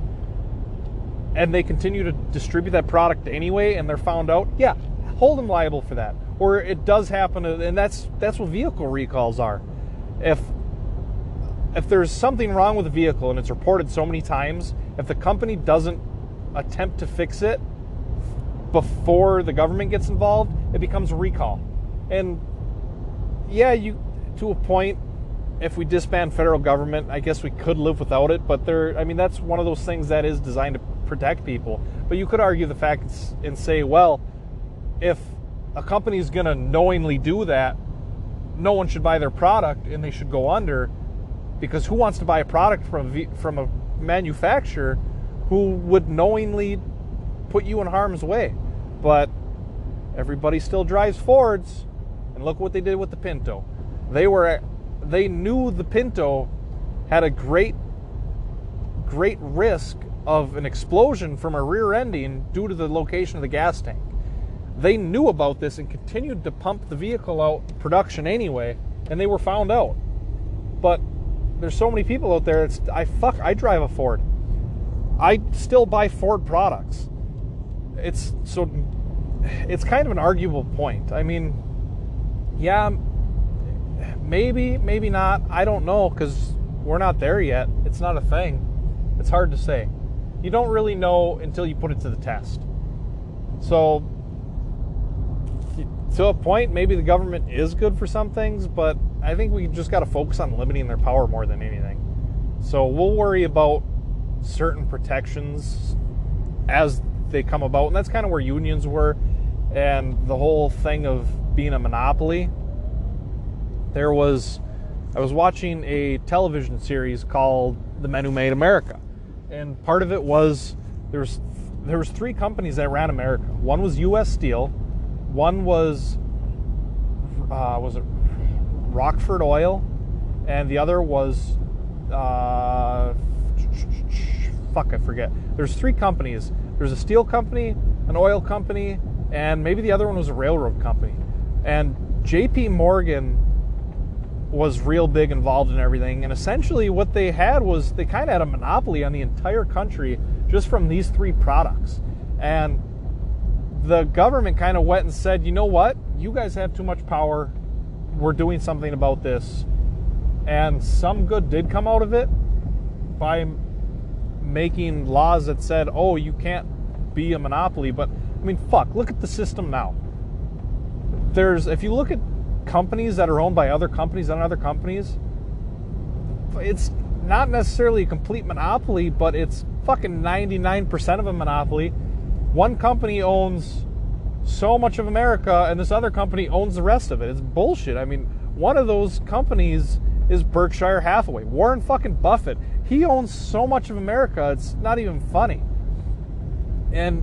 Speaker 1: and they continue to distribute that product anyway and they're found out, yeah, hold them liable for that. Or it does happen uh, and that's that's what vehicle recalls are. If if there's something wrong with a vehicle and it's reported so many times, if the company doesn't attempt to fix it before the government gets involved, it becomes a recall. And yeah, you to a point if we disband federal government, I guess we could live without it, but there I mean that's one of those things that is designed to protect people. But you could argue the facts and say, well, if a company is going to knowingly do that, no one should buy their product and they should go under because who wants to buy a product from from a manufacturer who would knowingly put you in harm's way? But everybody still drives Fords, and look what they did with the Pinto. They were they knew the Pinto had a great great risk of an explosion from a rear ending due to the location of the gas tank. They knew about this and continued to pump the vehicle out production anyway, and they were found out. But there's so many people out there. It's I fuck. I drive a Ford. I still buy Ford products. It's so. It's kind of an arguable point. I mean, yeah, maybe, maybe not. I don't know because we're not there yet. It's not a thing. It's hard to say. You don't really know until you put it to the test. So, to a point, maybe the government is good for some things, but I think we just got to focus on limiting their power more than anything. So, we'll worry about certain protections as they come about, and that's kind of where unions were and the whole thing of being a monopoly. There was, I was watching a television series called The Men Who Made America, and part of it was there was there was three companies that ran America. One was U.S. Steel, one was uh, was it Rockford Oil, and the other was uh, fuck I forget. There's three companies. There's a steel company, an oil company, and maybe the other one was a railroad company. And J.P. Morgan was real big involved in everything. And essentially, what they had was they kind of had a monopoly on the entire country just from these three products. And the government kind of went and said, you know what? You guys have too much power. We're doing something about this. And some good did come out of it by making laws that said, oh, you can't be a monopoly. But I mean, fuck, look at the system now. There's, if you look at companies that are owned by other companies and other companies, it's not necessarily a complete monopoly, but it's fucking 99% of a monopoly. One company owns so much of America and this other company owns the rest of it. It's bullshit. I mean, one of those companies is Berkshire Hathaway. Warren fucking Buffett. He owns so much of America, it's not even funny. And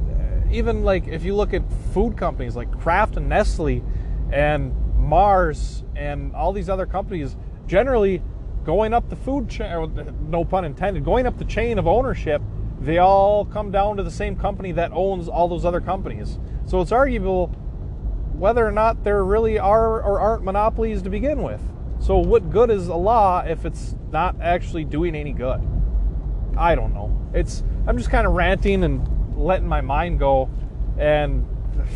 Speaker 1: even like if you look at food companies like Kraft and Nestle and Mars and all these other companies, generally going up the food chain, no pun intended, going up the chain of ownership, they all come down to the same company that owns all those other companies. So it's arguable whether or not there really are or aren't monopolies to begin with. So what good is a law if it's not actually doing any good? I don't know. It's I'm just kind of ranting and letting my mind go and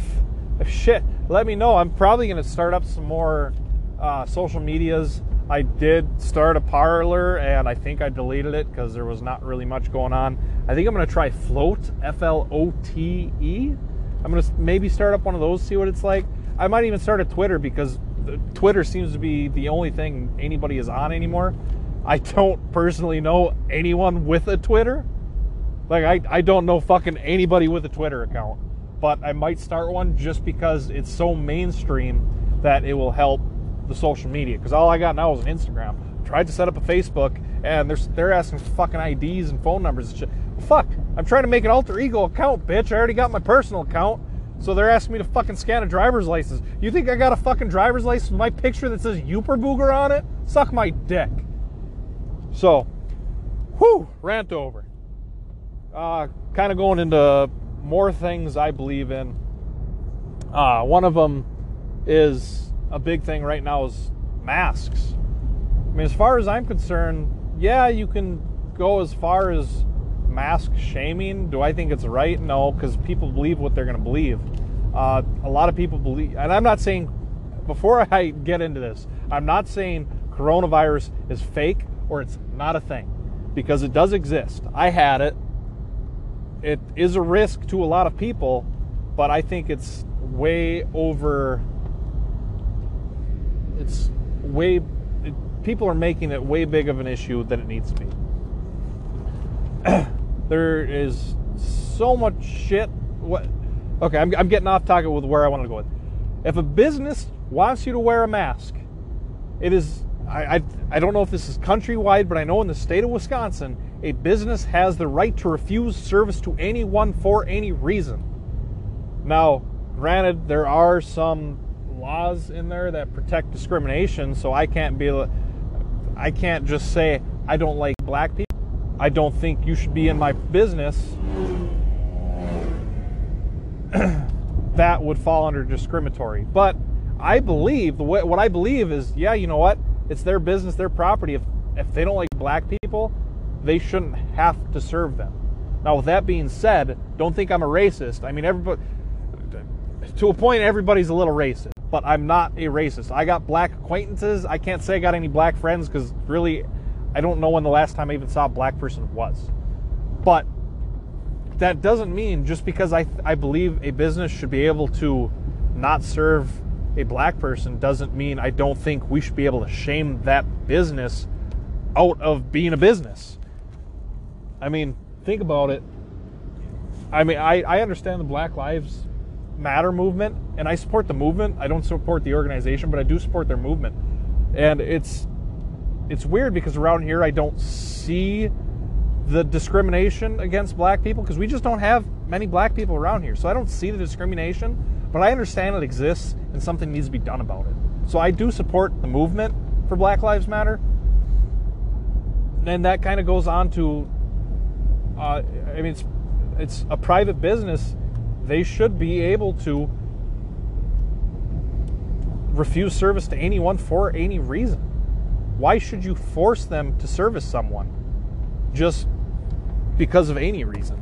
Speaker 1: shit let me know. I'm probably going to start up some more uh, social medias. I did start a Parler and i think i deleted it because there was not really much going on. I think i'm going to try Flote, f-l-o-t-e i'm going to maybe start up one of those see what it's like. I might even start a twitter because twitter seems to be the only thing anybody is on anymore. I don't personally know anyone with a twitter. Like I, I don't know fucking anybody with a Twitter account, but I might start one just because it's so mainstream that it will help the social media. Because all I got now is an Instagram. Tried to set up a Facebook, and they're they're asking for fucking IDs and phone numbers and shit. Fuck, I'm trying to make an alter ego account, bitch. I already got my personal account. So they're asking me to fucking scan a driver's license. You think I got a fucking driver's license with my picture that says Yooper Booger on it? Suck my dick. So, whew, rant over uh, kind of going into more things I believe in. Uh, one of them is a big thing right now is masks. I mean, as far as I'm concerned, yeah, you can go as far as mask shaming. Do I think it's right? No, because people believe what they're going to believe. Uh, a lot of people believe, and I'm not saying, before I get into this, I'm not saying coronavirus is fake or it's not a thing because it does exist. I had it it is a risk to a lot of people, but I think it's way over. It's way. It, people are making it way big of an issue than it needs to be. there is so much shit. What? Okay, I'm, I'm getting off topic with where I wanted to go with. If a business wants you to wear a mask, it is. I, I, I don't know if this is countrywide, but I know in the state of Wisconsin, a business has the right to refuse service to anyone for any reason. Now, granted, there are some laws in there that protect discrimination, so I can't be I can't just say I don't like black people. I don't think you should be in my business. that would fall under discriminatory. But I believe the way, what I believe is, yeah, you know what? It's their business, their property. If if they don't like black people, they shouldn't have to serve them. Now, with that being said, don't think I'm a racist. I mean, everybody to a point, everybody's a little racist, but I'm not a racist. I got black acquaintances. I can't say I got any black friends because really, I don't know when the last time I even saw a black person was. But that doesn't mean just because I, I believe a business should be able to not serve a black person doesn't mean I don't think we should be able to shame that business out of being a business. I mean, think about it. I mean, I, I understand the Black Lives Matter movement, and I support the movement. I don't support the organization, but I do support their movement. And it's it's weird because around here I don't see the discrimination against black people because we just don't have many black people around here. So I don't see the discrimination, but I understand it exists and something needs to be done about it. So I do support the movement for Black Lives Matter. And that kind of goes on to uh, I mean, it's it's a private business. They should be able to refuse service to anyone for any reason. Why should you force them to service someone just because of any reason?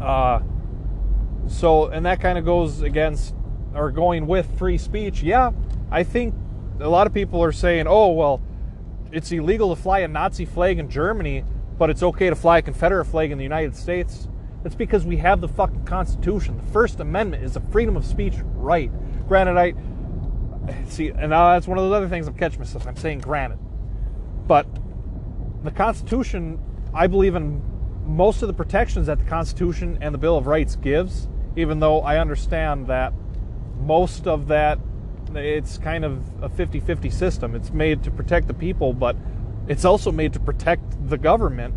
Speaker 1: Uh, so, and that kind of goes against or going with free speech. Yeah, I think a lot of people are saying, oh, well, it's illegal to fly a Nazi flag in Germany but it's okay to fly a Confederate flag in the United States. That's because we have the fucking Constitution. The First Amendment is a freedom of speech right. Granted, I see, and now that's one of those other things I'm catching myself. I'm saying granted, but the Constitution, I believe in most of the protections that the Constitution and the Bill of Rights gives. Even though I understand that most of that, it's kind of a 50-50 system. It's made to protect the people, but it's also made to protect the government.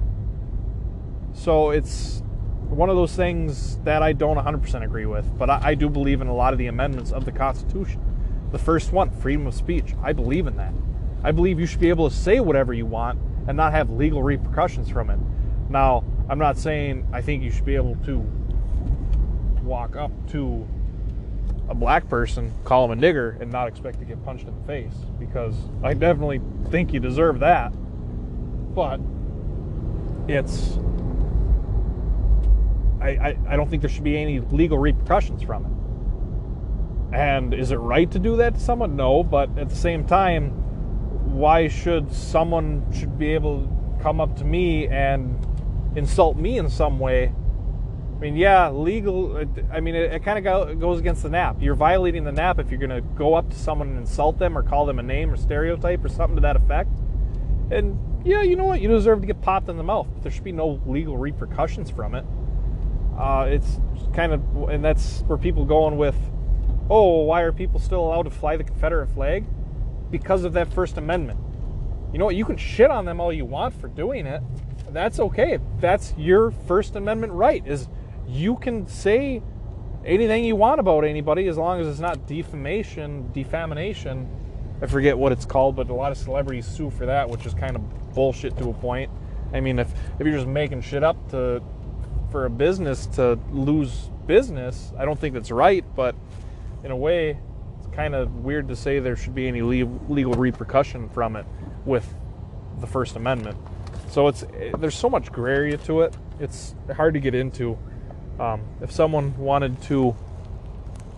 Speaker 1: So it's one of those things that I don't 100% agree with, but I, I, do believe in a lot of the amendments of the Constitution. The first one, freedom of speech, I believe in that. I believe you should be able to say whatever you want and not have legal repercussions from it. Now, I'm not saying I think you should be able to walk up to a black person, call him a nigger, and not expect to get punched in the face because I definitely think you deserve that. But it's. I, I, I don't think there should be any legal repercussions from it. And is it right to do that to someone? No, but at the same time, why should someone should be able to come up to me and insult me in some way I mean, yeah, legal. I mean, it, it kind of goes against the NAP. You're violating the NAP if you're going to go up to someone and insult them or call them a name or stereotype or something to that effect. And yeah, you know what? You deserve to get popped in the mouth, but there should be no legal repercussions from it. Uh, it's kind of, and that's where people going with, oh, why are people still allowed to fly the Confederate flag? Because of that First Amendment. You know what? You can shit on them all you want for doing it. That's okay. That's your First Amendment right. Is you can say anything you want about anybody as long as it's not defamation, defamation. I forget what it's called, but a lot of celebrities sue for that, which is kind of bullshit to a point. I mean, if if you're just making shit up to for a business to lose business, I don't think that's right. But in a way, it's kind of weird to say there should be any legal repercussion from it with the First Amendment. So it's eh, there's so much gray area to it. It's hard to get into. Um, if someone wanted to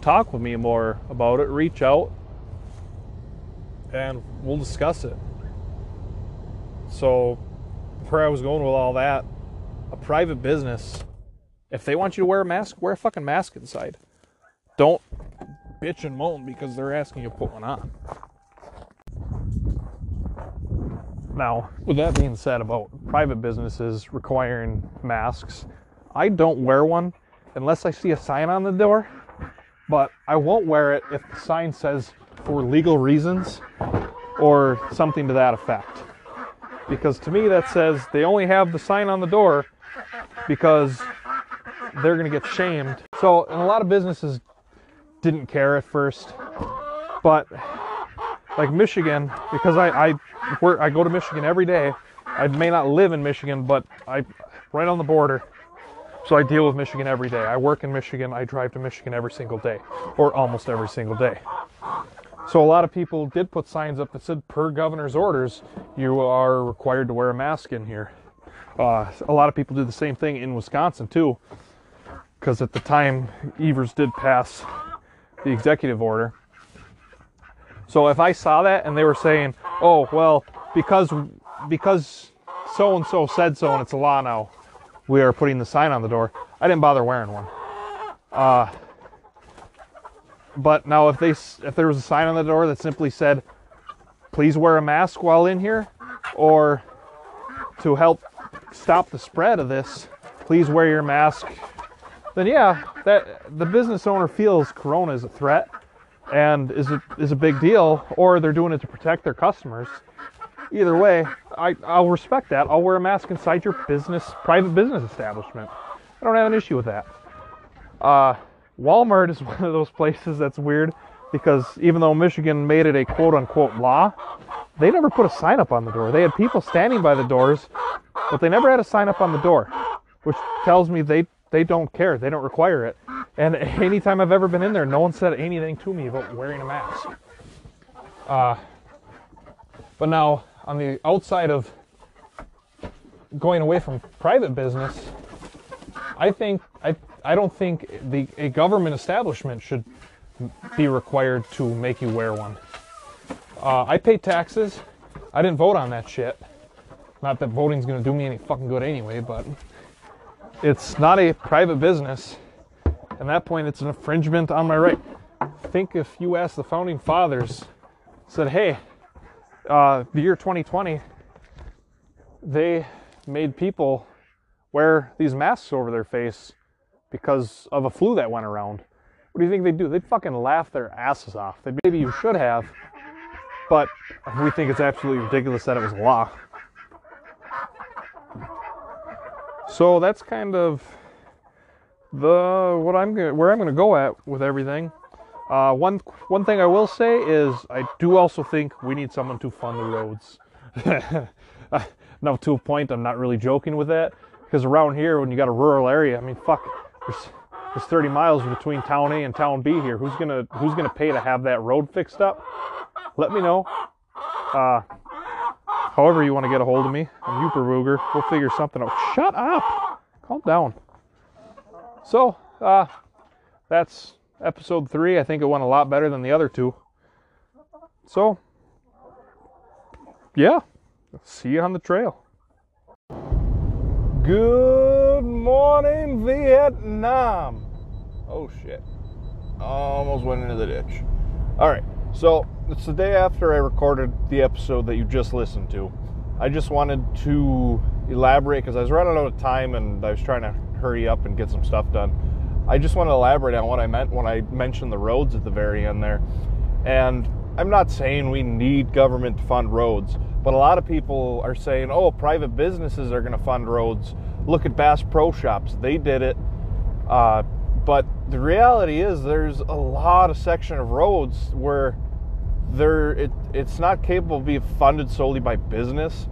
Speaker 1: talk with me more about it, reach out and we'll discuss it. So, where I was going with all that, a private business, if they want you to wear a mask, wear a fucking mask inside. Don't bitch and moan because they're asking you to put one on. Now, with that being said about private businesses requiring masks, I don't wear one unless I see a sign on the door, but I won't wear it if the sign says for legal reasons or something to that effect. Because to me, that says they only have the sign on the door because they're going to get shamed. So, and a lot of businesses didn't care at first, but like Michigan, because I I, work, I go to Michigan every day. I may not live in Michigan, but I right on the border. So I deal with Michigan every day. I work in Michigan. I drive to Michigan every single day, or almost every single day. So a lot of people did put signs up that said, per governor's orders, you are required to wear a mask in here. Uh, a lot of people did the same thing in Wisconsin too, because at the time Evers did pass the executive order. So if I saw that and they were saying, "Oh, well, because because so and so said so and it's a law now, we are putting the sign on the door," I didn't bother wearing one. Uh, but now if they if there was a sign on the door that simply said, "Please wear a mask while in here," or to help stop the spread of this, please wear your mask. Then yeah, that the business owner feels Corona is a threat and is a, is a big deal, or they're doing it to protect their customers. Either way, I, I'll respect that. I'll wear a mask inside your business, private business establishment. I don't have an issue with that. Uh, Walmart is one of those places that's weird because even though Michigan made it a quote unquote law, they never put a sign up on the door. They had people standing by the doors, but they never had a sign up on the door, which tells me they, they don't care. They don't require it. And anytime I've ever been in there, no one said anything to me about wearing a mask. Uh, but now, on the outside of going away from private business, I think I I don't think the a government establishment should be required to make you wear one. Uh, I pay taxes. I didn't vote on that shit. Not that voting's gonna do me any fucking good anyway, but it's not a private business. At that point, it's an infringement on my right. Think if you asked the founding fathers, said, hey, uh, the year 2020, they made people wear these masks over their face because of a flu that went around. What do you think they'd do? They'd fucking laugh their asses off. They maybe you should have, but we think it's absolutely ridiculous that it was law. So that's kind of the what I'm gonna, where I'm going to go at with everything. Uh, one one thing I will say is I do also think we need someone to fund the roads. now to a point, I'm not really joking with that because around here, when you got a rural area, I mean, fuck, there's, there's 30 miles between town A and town B here. Who's gonna who's gonna pay to have that road fixed up? Let me know. Uh, however you want to get a hold of me, I'm Yooper We'll figure something out. Shut up. Calm down. So, uh, that's episode three. I think it went a lot better than the other two. So, yeah, see you on the trail. Good morning, Vietnam. Oh shit. Almost went into the ditch. All right, so it's the day after I recorded the episode that you just listened to. I just wanted to elaborate because I was running out of time and I was trying to hurry up and get some stuff done. I just want to elaborate on what I meant when I mentioned the roads at the very end there. And I'm not saying we need government to fund roads, but a lot of people are saying, oh, private businesses are going to fund roads. Look at Bass Pro Shops, they did it. Uh, but the reality is, there's a lot of section of roads where there it, it's not capable of being funded solely by business,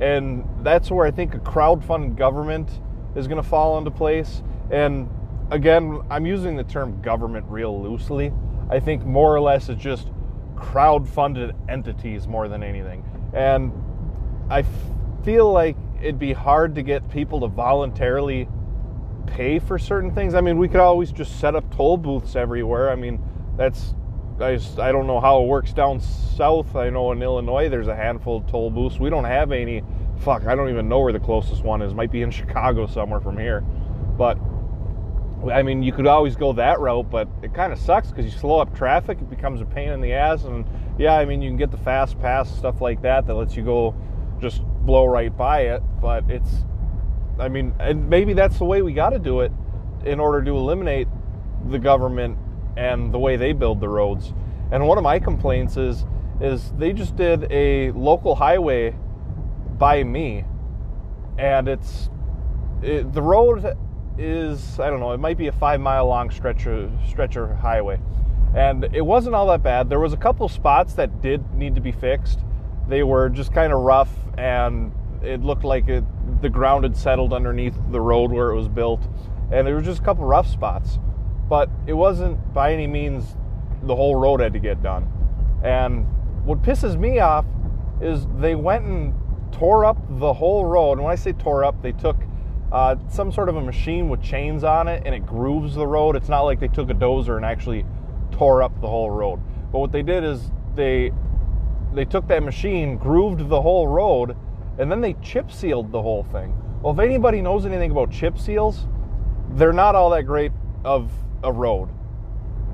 Speaker 1: and that's where I think a crowd-funded government is going to fall into place. And again, I'm using the term government real loosely. I think more or less it's just crowd funded entities more than anything. And I feel like it'd be hard to get people to voluntarily pay for certain things. I mean, we could always just set up toll booths everywhere. I mean, that's I, just, I don't know how it works down south. I know in Illinois there's a handful of toll booths. We don't have any fuck, I don't even know where the closest one is. Might be in Chicago somewhere from here. But I mean, you could always go that route, but it kind of sucks because you slow up traffic. It becomes a pain in the ass. And yeah, I mean, you can get the fast pass stuff like that that lets you go just blow right by it. But it's, I mean, and maybe that's the way we got to do it in order to eliminate the government and the way they build the roads. And one of my complaints is, is they just did a local highway by me, and it's it, the road is I don't know it might be a five mile long stretcher stretcher highway, and it wasn't all that bad. There was a couple spots that did need to be fixed. They were just kind of rough, and it looked like it, the ground had settled underneath the road where it was built, and there were just a couple rough spots. But it wasn't by any means the whole road had to get done. And what pisses me off is they went and tore up the whole road. And when I say tore up, they took uh, some sort of a machine with chains on it and it grooves the road. It's not like they took a dozer and actually tore up the whole road. But what they did is they they took that machine, grooved the whole road, and then they chip sealed the whole thing. Well, if anybody knows anything about chip seals, they're not all that great of a road.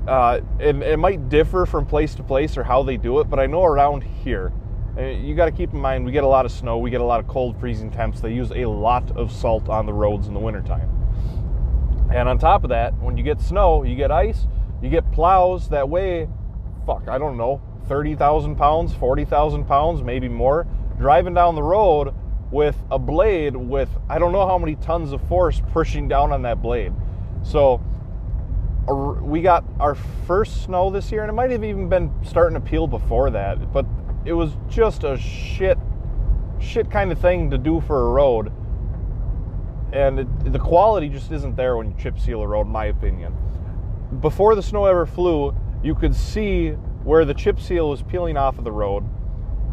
Speaker 1: Uh, it, it might differ from place to place or how they do it, but I know around here, Uh, you got to keep in mind we get a lot of snow, we get a lot of cold, freezing temps. They use a lot of salt on the roads in the wintertime. And on top of that, when you get snow, you get ice, you get plows that weigh, fuck, I don't know, 30,000 pounds, 40,000 pounds, maybe more, driving down the road with a blade with I don't know how many tons of force pushing down on that blade. So we got our first snow this year, and it might have even been starting to peel before that, but it was just a shit, shit kind of thing to do for a road. And it, the quality just isn't there when you chip seal a road, in my opinion. Before the snow ever flew, you could see where the chip seal was peeling off of the road,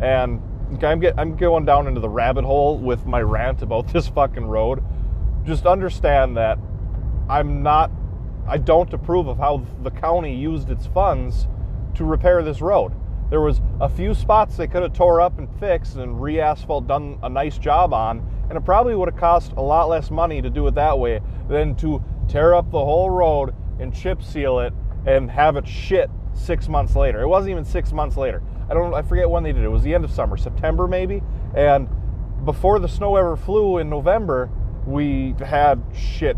Speaker 1: and I'm, get, I'm going down into the rabbit hole with my rant about this fucking road. Just understand that I'm not I don't approve of how the county used its funds to repair this road. There was a few spots they could have tore up and fixed and re-asphalt done a nice job on, and it probably would have cost a lot less money to do it that way than to tear up the whole road and chip seal it and have it shit six months later. It wasn't even six months later. I don't I forget when they did it. It was the end of summer, September maybe. And before the snow ever flew in November, we had shit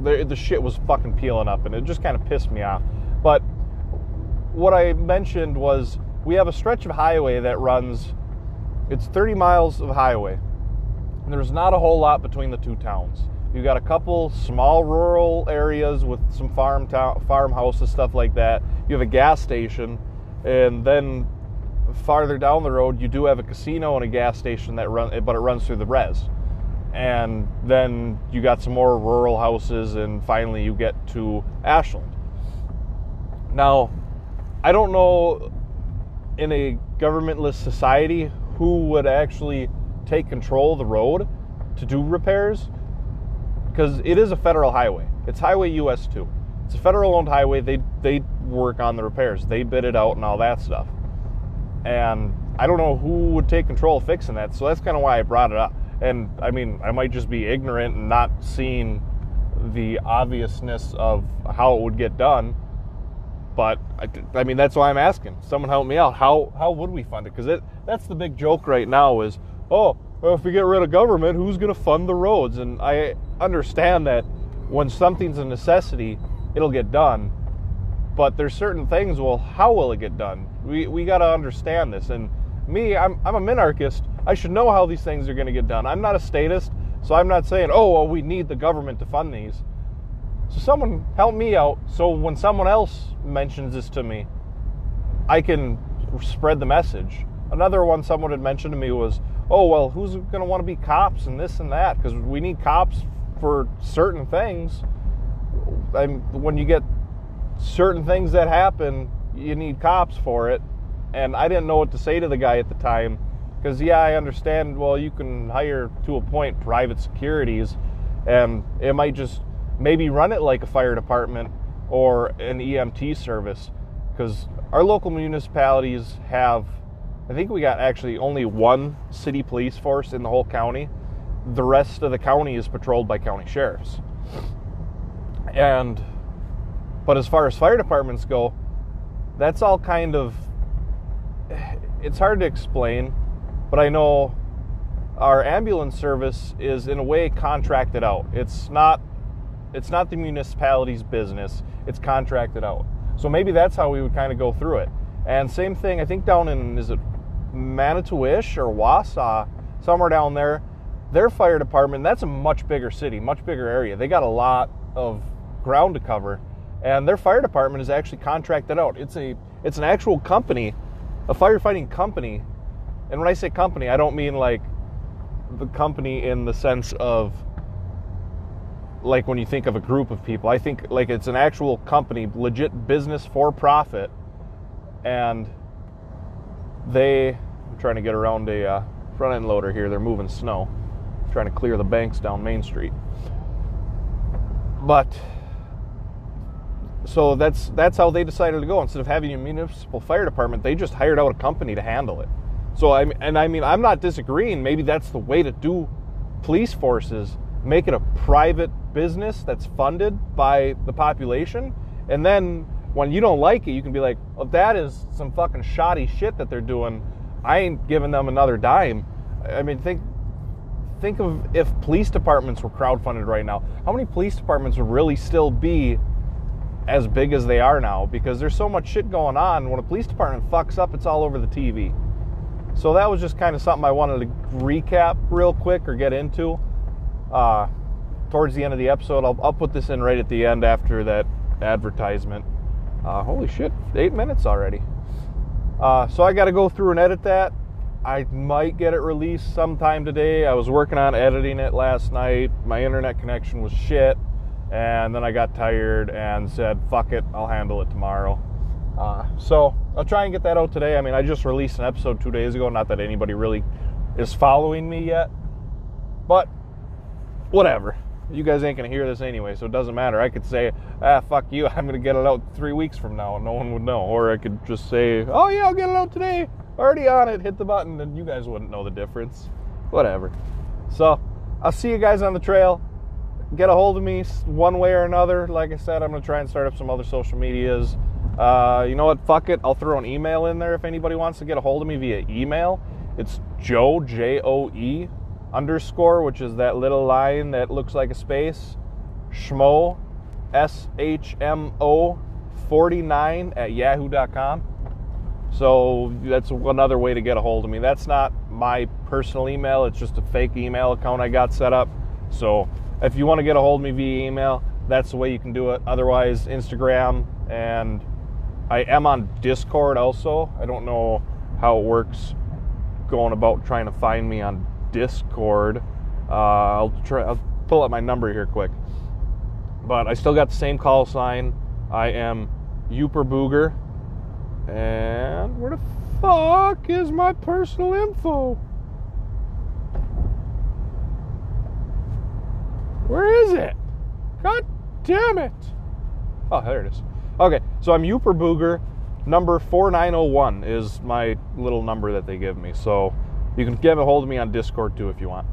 Speaker 1: the, the shit was fucking peeling up and it just kind of pissed me off. But what I mentioned was we have a stretch of highway that runs, it's 30 miles of highway. There's not a whole lot between the two towns. You've got a couple small rural areas with some farm town, farmhouses, stuff like that. You have a gas station, and then farther down the road, you do have a casino and a gas station that run, but it runs through the res and then you got some more rural houses, and finally you get to Ashland. Now, I don't know in a governmentless society who would actually take control of the road to do repairs because it is a federal highway. It's Highway US 2. It's a federal owned highway. They they work on the repairs. They bid it out and all that stuff. And I don't know who would take control of fixing that. So that's kind of why I brought it up. And I mean, I might just be ignorant and not seeing the obviousness of how it would get done. But I, I mean, that's why I'm asking. Someone help me out. How how would we fund it? Because that's the big joke right now is oh well, if we get rid of government, who's going to fund the roads? And I understand that when something's a necessity, it'll get done. But there's certain things. Well, how will it get done? We we got to understand this. And me, I'm I'm a minarchist I should know how these things are going to get done. I'm not a statist, so I'm not saying, oh, well, we need the government to fund these. So someone help me out so when someone else mentions this to me, I can spread the message. Another one someone had mentioned to me was, oh, well, who's going to want to be cops and this and that? Because we need cops for certain things. And when you get certain things that happen, you need cops for it. And I didn't know what to say to the guy at the time because, yeah, I understand, well, you can hire to a point private securities, and it might just maybe run it like a fire department or an EMT service. Because our local municipalities have, I think we got actually only one city police force in the whole county. The rest of the county is patrolled by county sheriffs. And, but as far as fire departments go, that's all kind of, it's hard to explain but I know our ambulance service is in a way contracted out. It's not it's not the municipality's business. It's contracted out. So maybe that's how we would kind of go through it. And same thing, I think down in is it Manitowish or Wausau, somewhere down there, their fire department, that's a much bigger city, much bigger area. They got a lot of ground to cover. And their fire department is actually contracted out. It's a it's an actual company, a firefighting company and when I say company, I don't mean like the company in the sense of like when you think of a group of people. I think like it's an actual company, legit business for profit. And they, I'm trying to get around a uh, front end loader here. They're moving snow, trying to clear the banks down Main Street. But so that's that's how they decided to go. Instead of having a municipal fire department, they just hired out a company to handle it. So I and I mean I'm not disagreeing. Maybe that's the way to do police forces. Make it a private business that's funded by the population, and then when you don't like it, you can be like, "Well, that is some fucking shoddy shit that they're doing. I ain't giving them another dime." I mean, think think of if police departments were crowdfunded right now. How many police departments would really still be as big as they are now? Because there's so much shit going on. When a police department fucks up, it's all over the TV. So that was just kind of something I wanted to recap real quick or get into. Uh, towards the end of the episode, I'll, I'll put this in right at the end after that advertisement. Uh, holy shit, eight minutes already. Uh, so I got to go through and edit that. I might get it released sometime today. I was working on editing it last night. My internet connection was shit. And then I got tired and said, fuck it, I'll handle it tomorrow. Uh, so I'll try and get that out today. I mean, I just released an episode two days ago. Not that anybody really is following me yet. But whatever. You guys ain't to hear this anyway, so it doesn't matter. I could say, ah, fuck you, I'm to get it out three weeks from now, and no one would know. Or I could just say, oh, yeah, I'll get it out today already on it, hit the button, and you guys wouldn't know the difference. Whatever. So, I'll see you guys on the trail. Get a hold of me one way or another. Like I said, I'm to try and start up some other social medias. Uh, you know what? Fuck it. I'll throw an email in there if anybody wants to get a hold of me via email. It's Joe, J O E, underscore, which is that little line that looks like a space, Schmo, S H M O, 49 at yahoo.com. So that's another way to get a hold of me. That's not my personal email, it's just a fake email account I got set up. So if you want to get a hold of me via email, that's the way you can do it. Otherwise, Instagram and I am on Discord also. I don't know how it works going about trying to find me on Discord. Uh, I'll try. I'll pull up my number here quick. But I still got the same call sign. I am Yooper Booger, and where the fuck is my personal info? Where is it? God damn it. Oh, there it is. Okay, so I'm Yooper Booger. Number 4901 is my little number that they give me. So you can get a hold of me on Discord too if you want.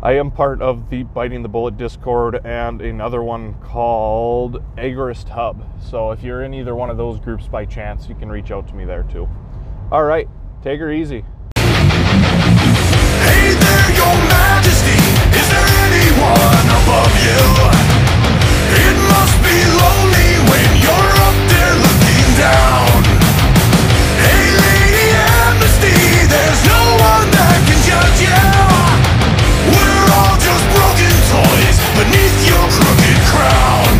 Speaker 1: I am part of the Biting the Bullet Discord and another one called Agorist Hub. So if you're in either one of those groups by chance, you can reach out to me there too. All right, take her easy.
Speaker 2: Hey there, Your Majesty, is there anyone above you? It must be lonely when you're up there looking down. beneath your crooked crown.